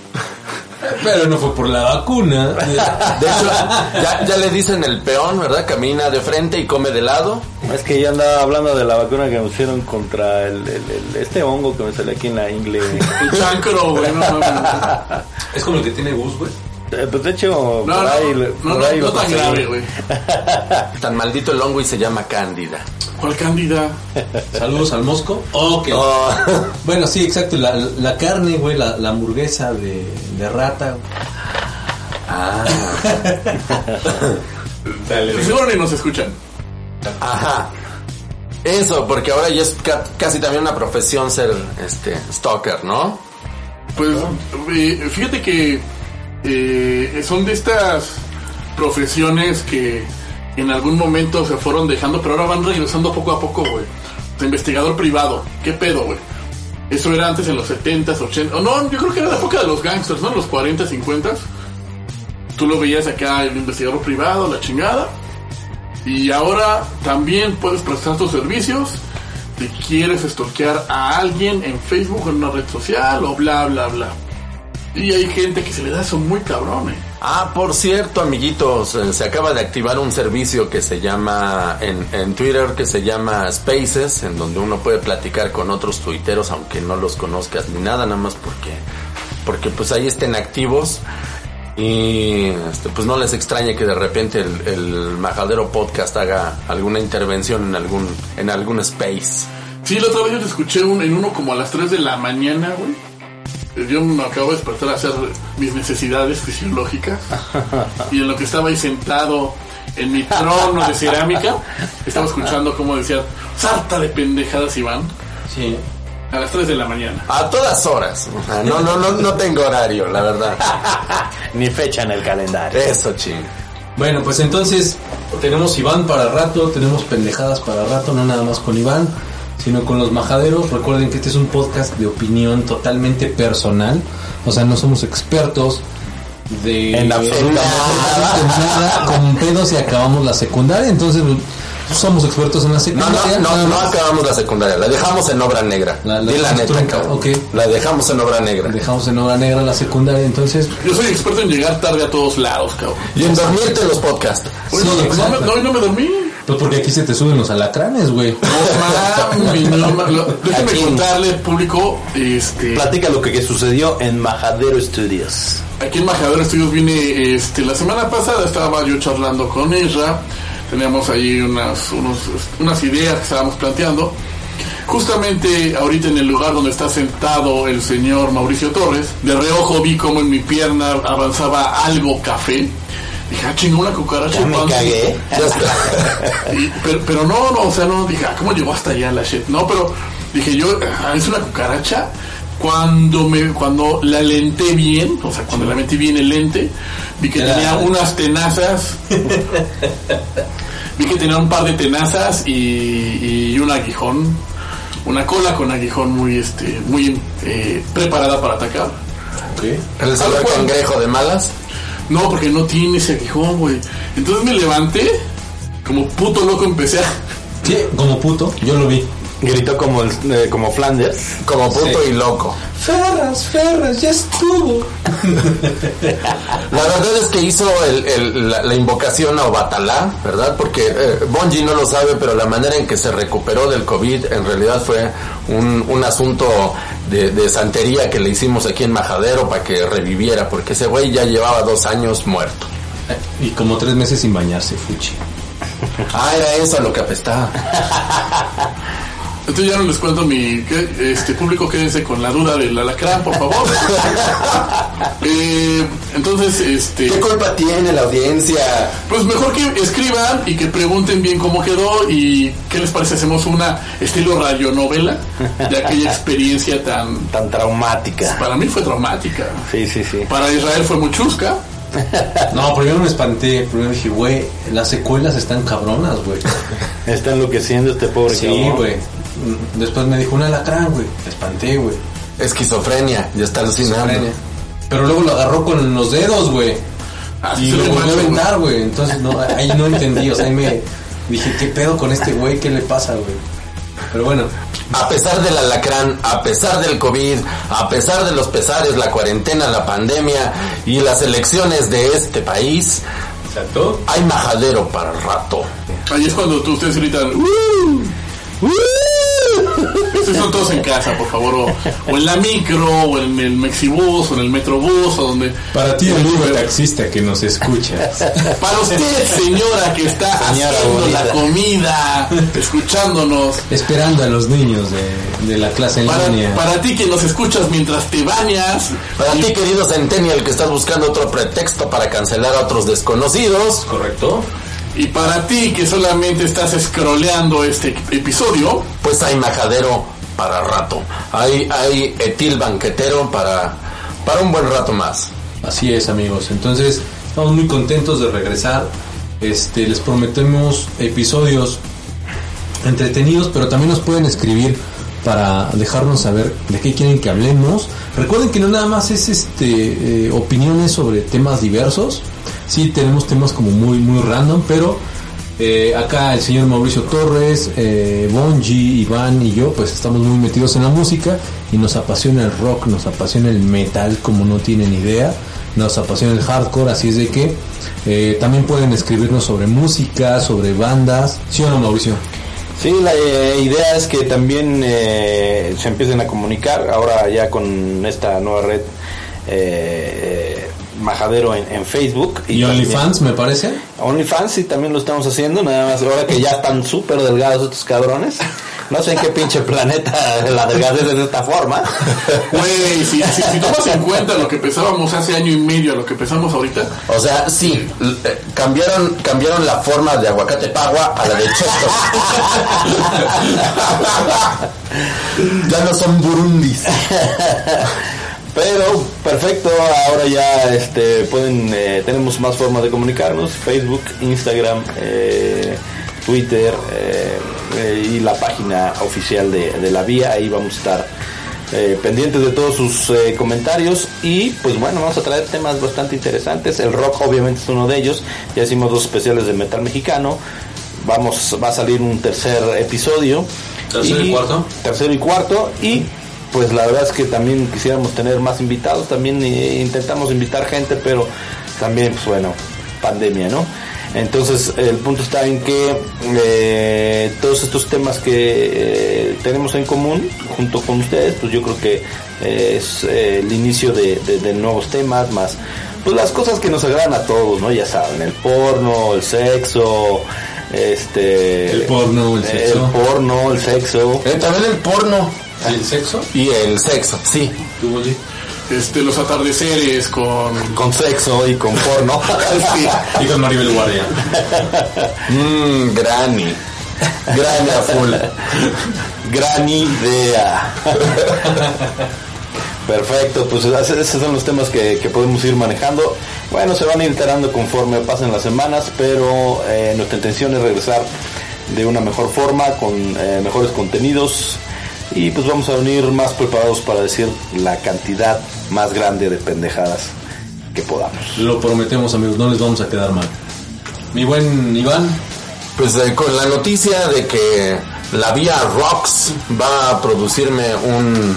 Pero no fue por la vacuna. de hecho ya, ya le dicen el peón verdad camina de frente y come de lado Es que yo andaba hablando de la vacuna que me pusieron contra el, el- el- este hongo que me sale aquí en la ingle. El chancro, güey. No, no, no. Es como el que tiene bus, güey. Eh, pues de hecho, No, por no, ahí, no, por no, ahí no lo tan grave, güey. tan maldito el hongo y se llama cándida ¿Cuál cándida? Saludos al Mosco. Ok. Oh. Bueno, sí, exacto. La, la carne, güey, la, la hamburguesa de, de rata. güey. ah Seguro ni nos escuchan. ajá eso porque ahora ya es ca- casi también una profesión ser este stalker no Pues eh, fíjate que eh, son de estas profesiones que en algún momento se fueron dejando, pero ahora van regresando poco a poco, güey. Investigador privado, ¿qué pedo, güey? Eso era antes en los 70s, 80s, o no, yo creo que era la época de los gangsters, ¿no? Los 40, 50s. Tú lo veías acá, el investigador privado, la chingada. Y ahora también puedes prestar tus servicios. Te quieres stalkear a alguien en Facebook en una red social o bla, bla, bla. Y hay gente que se le da eso muy cabrón, eh. Ah, por cierto, amiguitos, eh, se acaba de activar un servicio que se llama en, en Twitter, que se llama Spaces, en donde uno puede platicar con otros tuiteros, aunque no los conozcas ni nada, nada más porque, porque pues ahí estén activos. Y este, pues no les extrañe que de repente el, el Majadero Podcast haga alguna intervención en algún, en algún space. Sí, la otra vez yo te escuché un- en uno como a las 3 de la mañana, güey. Yo me acabo de despertar a hacer mis necesidades fisiológicas. Y en lo que estaba ahí sentado en mi trono de cerámica, estaba escuchando cómo decía, sarta de pendejadas, Iván, Sí. a las 3 de la mañana. A todas horas. O sea, no, no, no, no tengo horario, la verdad. Ni fecha en el calendario. Eso, ching. Bueno, pues entonces tenemos Iván para rato, tenemos pendejadas para rato, no nada más con Iván, sino con los majaderos. Recuerden que este es un podcast de opinión totalmente personal, o sea, no somos expertos de En absolutamente nada, con pedos y acabamos la secundaria, entonces somos expertos en la No, secundaria. no, no, no más. acabamos la secundaria, la dejamos en obra negra. La- la la dejamos neta, trunca. La dejamos en obra negra. Dejamos en obra negra la secundaria, entonces Yo soy experto en llegar tarde a todos lados, cabrón. Y en dormirte en los podcasts. Hoy Sí, no, no no, hoy no me dormí. Pues porque aquí se te suben los alacranes, güey. No mames, no mames. Lo- Déjeme Aquí. contarle, público, este... Platica lo que sucedió en Majadero Studios. Aquí en Majadero Estudios vine, este, la semana pasada estaba yo charlando con Isra, teníamos ahí unas, unos, unas ideas que estábamos planteando. Justamente ahorita en el lugar donde está sentado el señor Mauricio Torres, de reojo vi como en mi pierna avanzaba algo café. Dije, ah, chinga, una cucaracha. Ya me panza". cagué. Y- pero, pero no, no, o sea, no, dije, ah, ¿cómo llegó hasta allá la shit? No, pero dije yo, ah, es una cucaracha. Cuando me, cuando la lenté bien, o sea, cuando la metí bien el lente, vi que tenía unas tenazas vi que tenía un par de tenazas y, y un aguijón, una cola con aguijón muy, este, muy eh, preparada para atacar. ¿El cangrejo de malas? No, porque no tiene ese aguijón, güey. Entonces me levanté, como puto loco empecé a... Sí, como puto, yo lo vi. Gritó como, el, eh, como Flanders. Como puto y loco. Ferras, Ferras, ya estuvo. La verdad es que hizo el- el- la, la invocación a Obatalá, ¿verdad? Porque eh, Bonji no lo sabe, pero la manera en que se recuperó del COVID en realidad fue un, un asunto de, de santería que le hicimos aquí en Majadero para que reviviera, porque ese güey ya llevaba dos años muerto. Y como tres meses sin bañarse, Fuchi. Ah, era eso lo que apestaba. Entonces ya no les cuento mi que- este público, quédense con la duda del alacrán, por favor. Eh, entonces, este... ¿Qué culpa tiene la audiencia? Pues mejor que escriban y que pregunten bien cómo quedó y qué les parece. Hacemos una estilo radionovela de aquella experiencia tan. Tan traumática. Para mí fue traumática. Sí, sí, sí. Para Israel fue muy chusca. No, primero me espanté. Primero dije, güey, las secuelas están cabronas, güey. Está enloqueciendo este pobre Sí, güey. Después me dijo un alacrán, güey. Me espanté, güey. Esquizofrenia, ya está alucinando. Pero luego lo agarró con los dedos, güey. Así Y lo volvió a aventar, güey. Entonces, no, ahí no entendí. O sea, ahí me dije, ¿qué pedo con este güey? ¿Qué le pasa, güey? Pero bueno, A pesar del alacrán, a pesar del COVID, a pesar de los pesares, la cuarentena, la pandemia y las elecciones de este país, exacto. hay majadero para el rato. Ahí es cuando tú, ustedes gritan. "Uh". Ustedes son todos en casa, por favor, o, o en la micro, o en el Mexibus, o en el Metrobús, o donde. Para ti, amigo taxista que nos escuchas. Para usted, señora que está Señora haciendo bonita. la comida, escuchándonos. Esperando a los niños de, de la clase en Para, línea. para ti que nos escuchas mientras te bañas. Para y- ti, querido Centennial, que estás buscando otro pretexto para cancelar a otros desconocidos, ¿Correcto? Y para ti que solamente estás scrolleando este episodio, pues hay majadero para rato. Hay, hay etil banquetero para, para un buen rato más. Así es, amigos. Entonces, estamos muy contentos de regresar. Este, les prometemos episodios entretenidos, pero también nos pueden escribir para dejarnos saber de qué quieren que hablemos. Recuerden que no nada más es este eh, opiniones sobre temas diversos. Sí, tenemos temas como muy muy random, pero eh, acá el señor Mauricio Torres, eh, Bonji, Iván y yo, pues estamos muy metidos en la música y nos apasiona el rock, nos apasiona el metal como no tienen idea, nos apasiona el hardcore, así es de que eh, también pueden escribirnos sobre música, sobre bandas, ¿sí o no Mauricio? Sí, la eh, idea es que también se empiecen a comunicar ahora ya con esta nueva red Majadero en, en Facebook. Y OnlyFans me parece. OnlyFans sí también lo estamos haciendo, nada más ahora que ya están súper delgados estos cabrones. No sé en qué pinche planeta la delgadez es de esta forma. güey, si, si, si tomas en cuenta lo que pesábamos hace año y medio a lo que pesamos ahorita, O sea, sí, eh, cambiaron, cambiaron la forma de aguacate pagua a la de cheto. ya no son burundis. Pero perfecto, ahora ya este pueden eh, tenemos más formas de comunicarnos, Facebook, Instagram, eh, Twitter eh, y la página oficial de, de la vía, ahí vamos a estar pendientes de todos sus comentarios y pues bueno, vamos a traer temas bastante interesantes, el rock obviamente es uno de ellos, ya hicimos dos especiales de metal mexicano, vamos va a salir un tercer episodio. ¿Tercero y cuarto? Tercero y cuarto y pues la verdad es que también quisiéramos tener más invitados, también eh, intentamos invitar gente, pero también, pues bueno, pandemia, ¿no? Entonces el punto está en que eh, todos estos temas que eh, tenemos en común junto con ustedes, pues yo creo que eh, es el inicio de, de- de nuevos temas, más pues las cosas que nos agradan a todos, ¿no? Ya saben, el porno, el sexo, este... El porno, el sexo. El porno, el sexo. También el porno ¿Y el sexo? y el sexo, sí. Este, los atardeceres con... con sexo y con porno. Sí. Y con Maribel Guardia. Mmm, granny. Granny a full. Gran idea. Perfecto, pues esos son los temas que, que, podemos ir manejando. Bueno, se van a ir enterando conforme pasen las semanas, pero eh, nuestra intención es regresar de una mejor forma, con eh, mejores contenidos y pues vamos a venir más preparados para decir la cantidad más grande de pendejadas que podamos. Lo prometemos amigos, no les vamos a quedar mal. Mi buen Iván. Pues eh, con la noticia de que la vía Rocks va a producirme un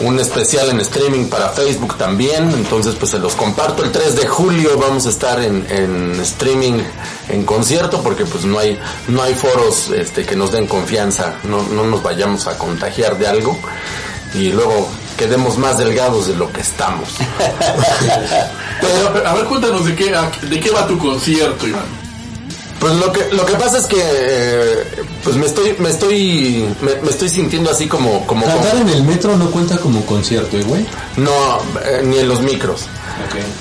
un especial en streaming para Facebook también. Entonces, pues se los comparto. El 3 de julio vamos a estar en, en streaming en concierto porque pues no hay, no hay foros este, que nos den confianza. No, no nos vayamos a contagiar de algo y luego quedemos más delgados de lo que estamos. Pero, a ver, cuéntanos de qué, de qué va tu concierto, Iván. Pues lo que lo que pasa es que eh, pues me estoy me estoy me, estoy sintiendo así como como cantar en el metro no cuenta como concierto, ¿eh, güey. No, eh, ni en los micros.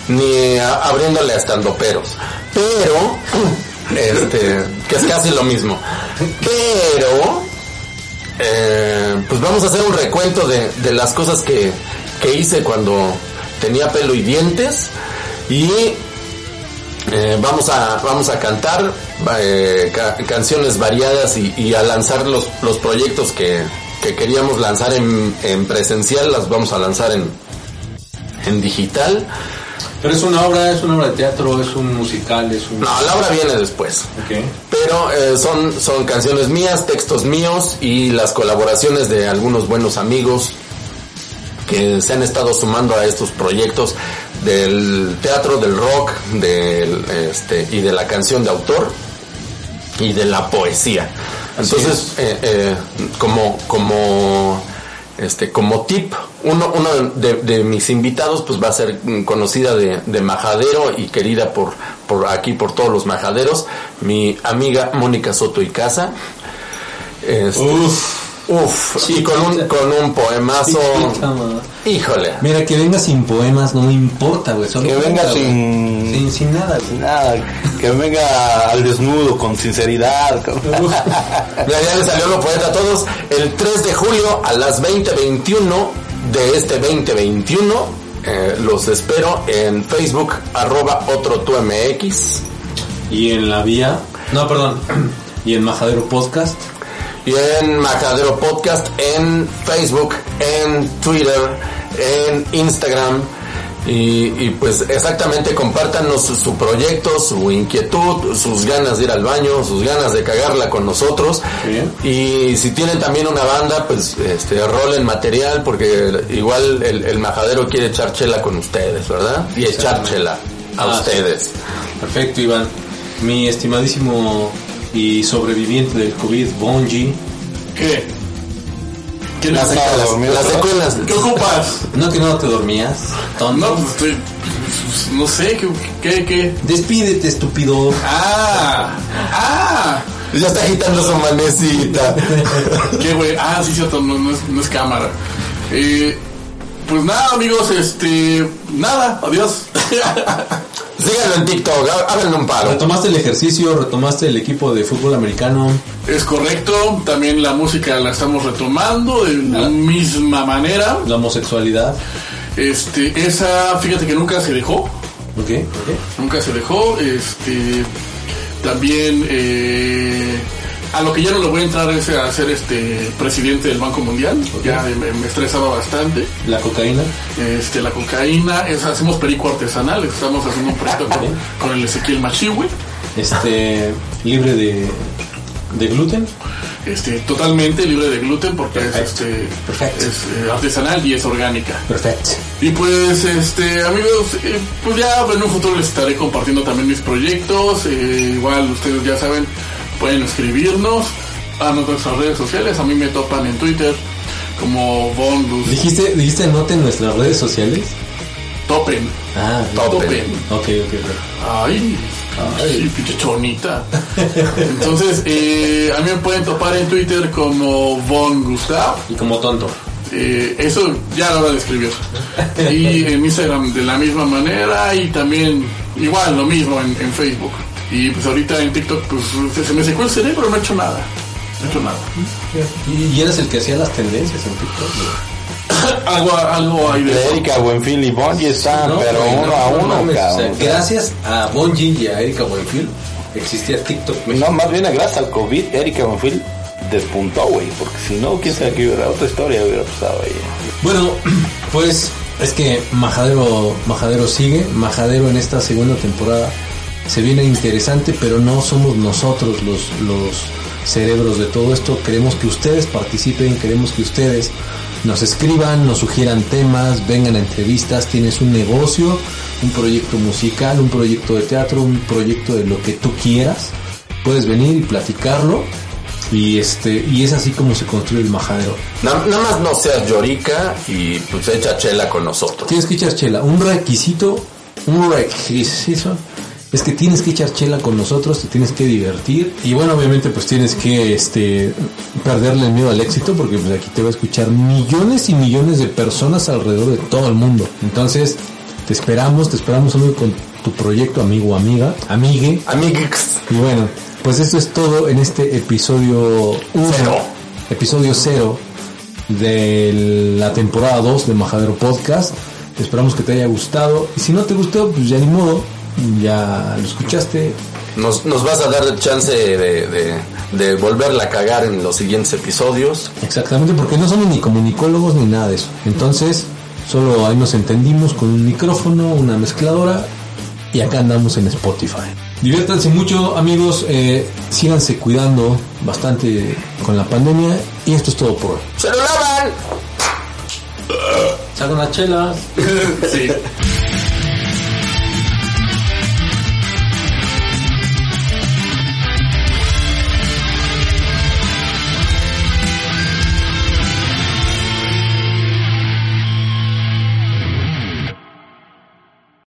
Ni abriéndole a estandoperos. Pero este que es casi lo mismo. Pero pues vamos a hacer un recuento de, de las cosas que, que hice cuando tenía pelo y dientes y eh, vamos a vamos a cantar eh, canciones variadas y, a lanzar los, los proyectos que, queríamos lanzar en, presencial las vamos a lanzar en en digital. Pero es una obra es una obra de teatro es un musical es un no la obra viene después. Pero eh, son son canciones mías textos míos y las colaboraciones de algunos buenos amigos que se han estado sumando a estos proyectos del teatro, del rock, del, este, y de la canción de autor y de la poesía. Entonces, eh, eh, como, como, este, como tip, uno, uno de, mis invitados pues va a ser conocida de, de, majadero y querida por, por aquí, por todos los majaderos, mi amiga Mónica Soto y Casa. Este, Uf, y con un, con un poemazo. Híjole. Mira, que venga sin poemas no me importa, güey. Que venga sin, sin, nada, sin nada. Que venga al desnudo, con sinceridad. Mira, ya le salió lo poeta a todos. El 3 de julio a las 20.21 de este 2021. Eh, los espero en Facebook, arroba otro tu MX. Y en la vía. No, perdón. Y en Majadero Podcast y en Majadero Podcast en Facebook, en Twitter, en Instagram. Y, pues exactamente compártanos su, proyecto, su inquietud, sus ganas de ir al baño, sus ganas de cagarla con nosotros. Y si tienen también una banda, pues este rolen material porque igual el, majadero quiere echar chela con ustedes, ¿verdad? Y echar chela a ah, ustedes. Perfecto, Iván. Mi estimadísimo y sobreviviente del COVID, Bonji. ¿Qué? ¿Qué las, secuelas, ¿Qué ocupas? No, que no te dormías. No, pues estoy. No sé, ¿qué, qué, qué? Despídete, estúpido. Ah, ah. Ya está agitando su manecita. ¿Qué, güey? Ah, sí, cierto, no, no, es, no es cámara. Eh, pues nada, amigos, este. Nada, adiós. Síganlo en TikTok, háganle un paro. Retomaste el ejercicio, retomaste el equipo de fútbol americano. Es correcto, también la música la estamos retomando de la misma manera. La homosexualidad. Este, esa, fíjate que nunca se dejó. ¿Por qué? Nunca se dejó. Este, también eh, a lo que ya no le voy a entrar es a ser este presidente del Banco Mundial. Ya me, estresaba bastante. La cocaína. Este, la cocaína, es, hacemos perico artesanal, estamos haciendo un proyecto con, el Ezequiel Machiwi. Este, libre de, de gluten. Este, totalmente libre de gluten porque es este es eh, artesanal y es orgánica. Perfecto. Y pues este amigos, eh, pues ya en un futuro les estaré compartiendo también mis proyectos. Eh, igual ustedes ya saben, pueden escribirnos a nuestras redes sociales. A mí me topan en Twitter como Bondus. ¿Dijiste, ¿Dijiste noten nuestras redes sociales? Topen. Ah, topen. Ok, ok, Ay, Ay, pinche chonita. Entonces, eh, a mí me pueden topar en Twitter como Von Gustav. Y como tonto. Eh, eso ya lo voy a escribir. Y en Instagram de la misma manera y también igual lo mismo en Facebook. Y pues ahorita en TikTok pues se me secó el cerebro, no he hecho nada. No he hecho nada. ¿Y eres el que hacía las tendencias en TikTok? algo, algo hay de. Erika Buenfil y Bonji están, No, pero güey, uno no, a no uno, mames, o sea, cabrón. gracias a Bonji y a Erika Buenfil existía TikTok México. No, más bien gracias al COVID, Erika Buenfil despuntó, güey, porque si no, quién sabe qué hubiera, otra historia hubiera pasado ahí. Bueno, pues es que Majadero, Majadero sigue, Majadero en esta segunda temporada se viene interesante, pero no somos nosotros los, los cerebros de todo esto. Queremos que ustedes participen, queremos que ustedes nos escriban, nos sugieran temas, vengan a entrevistas, tienes un negocio, un proyecto musical, un proyecto de teatro, un proyecto de lo que tú quieras, puedes venir y platicarlo. Y este, y es así como se construye el majadero. Na- Nada más no seas llorica y pues echa chela con nosotros. Tienes que echar chela. Un requisito, un requisito es que tienes que echar chela con nosotros, te tienes que divertir y bueno, obviamente pues tienes que este perderle el miedo al éxito porque pues aquí te va a escuchar millones y millones de personas alrededor de todo el mundo. Entonces, te esperamos, te esperamos amigo con tu proyecto, amigo o amiga, amigue. Amiguix. Y bueno, pues esto es todo en este episodio 1, Cero. episodio 0 de la temporada 2 de Majadero Podcast. Esperamos que te haya gustado. Y si no te gustó, pues ya ni modo, ya lo escuchaste. Nos, nos vas a dar el chance de, de, de volverla a cagar en los siguientes episodios. Exactamente, porque no somos ni comunicólogos ni nada de eso. Entonces, solo ahí nos entendimos con un micrófono, una mezcladora y acá andamos en Spotify. Diviértanse mucho, amigos. eh, síganse cuidando bastante con la pandemia. Y esto es todo por hoy. ¡Se lo lavan! Saca una chela. Sí.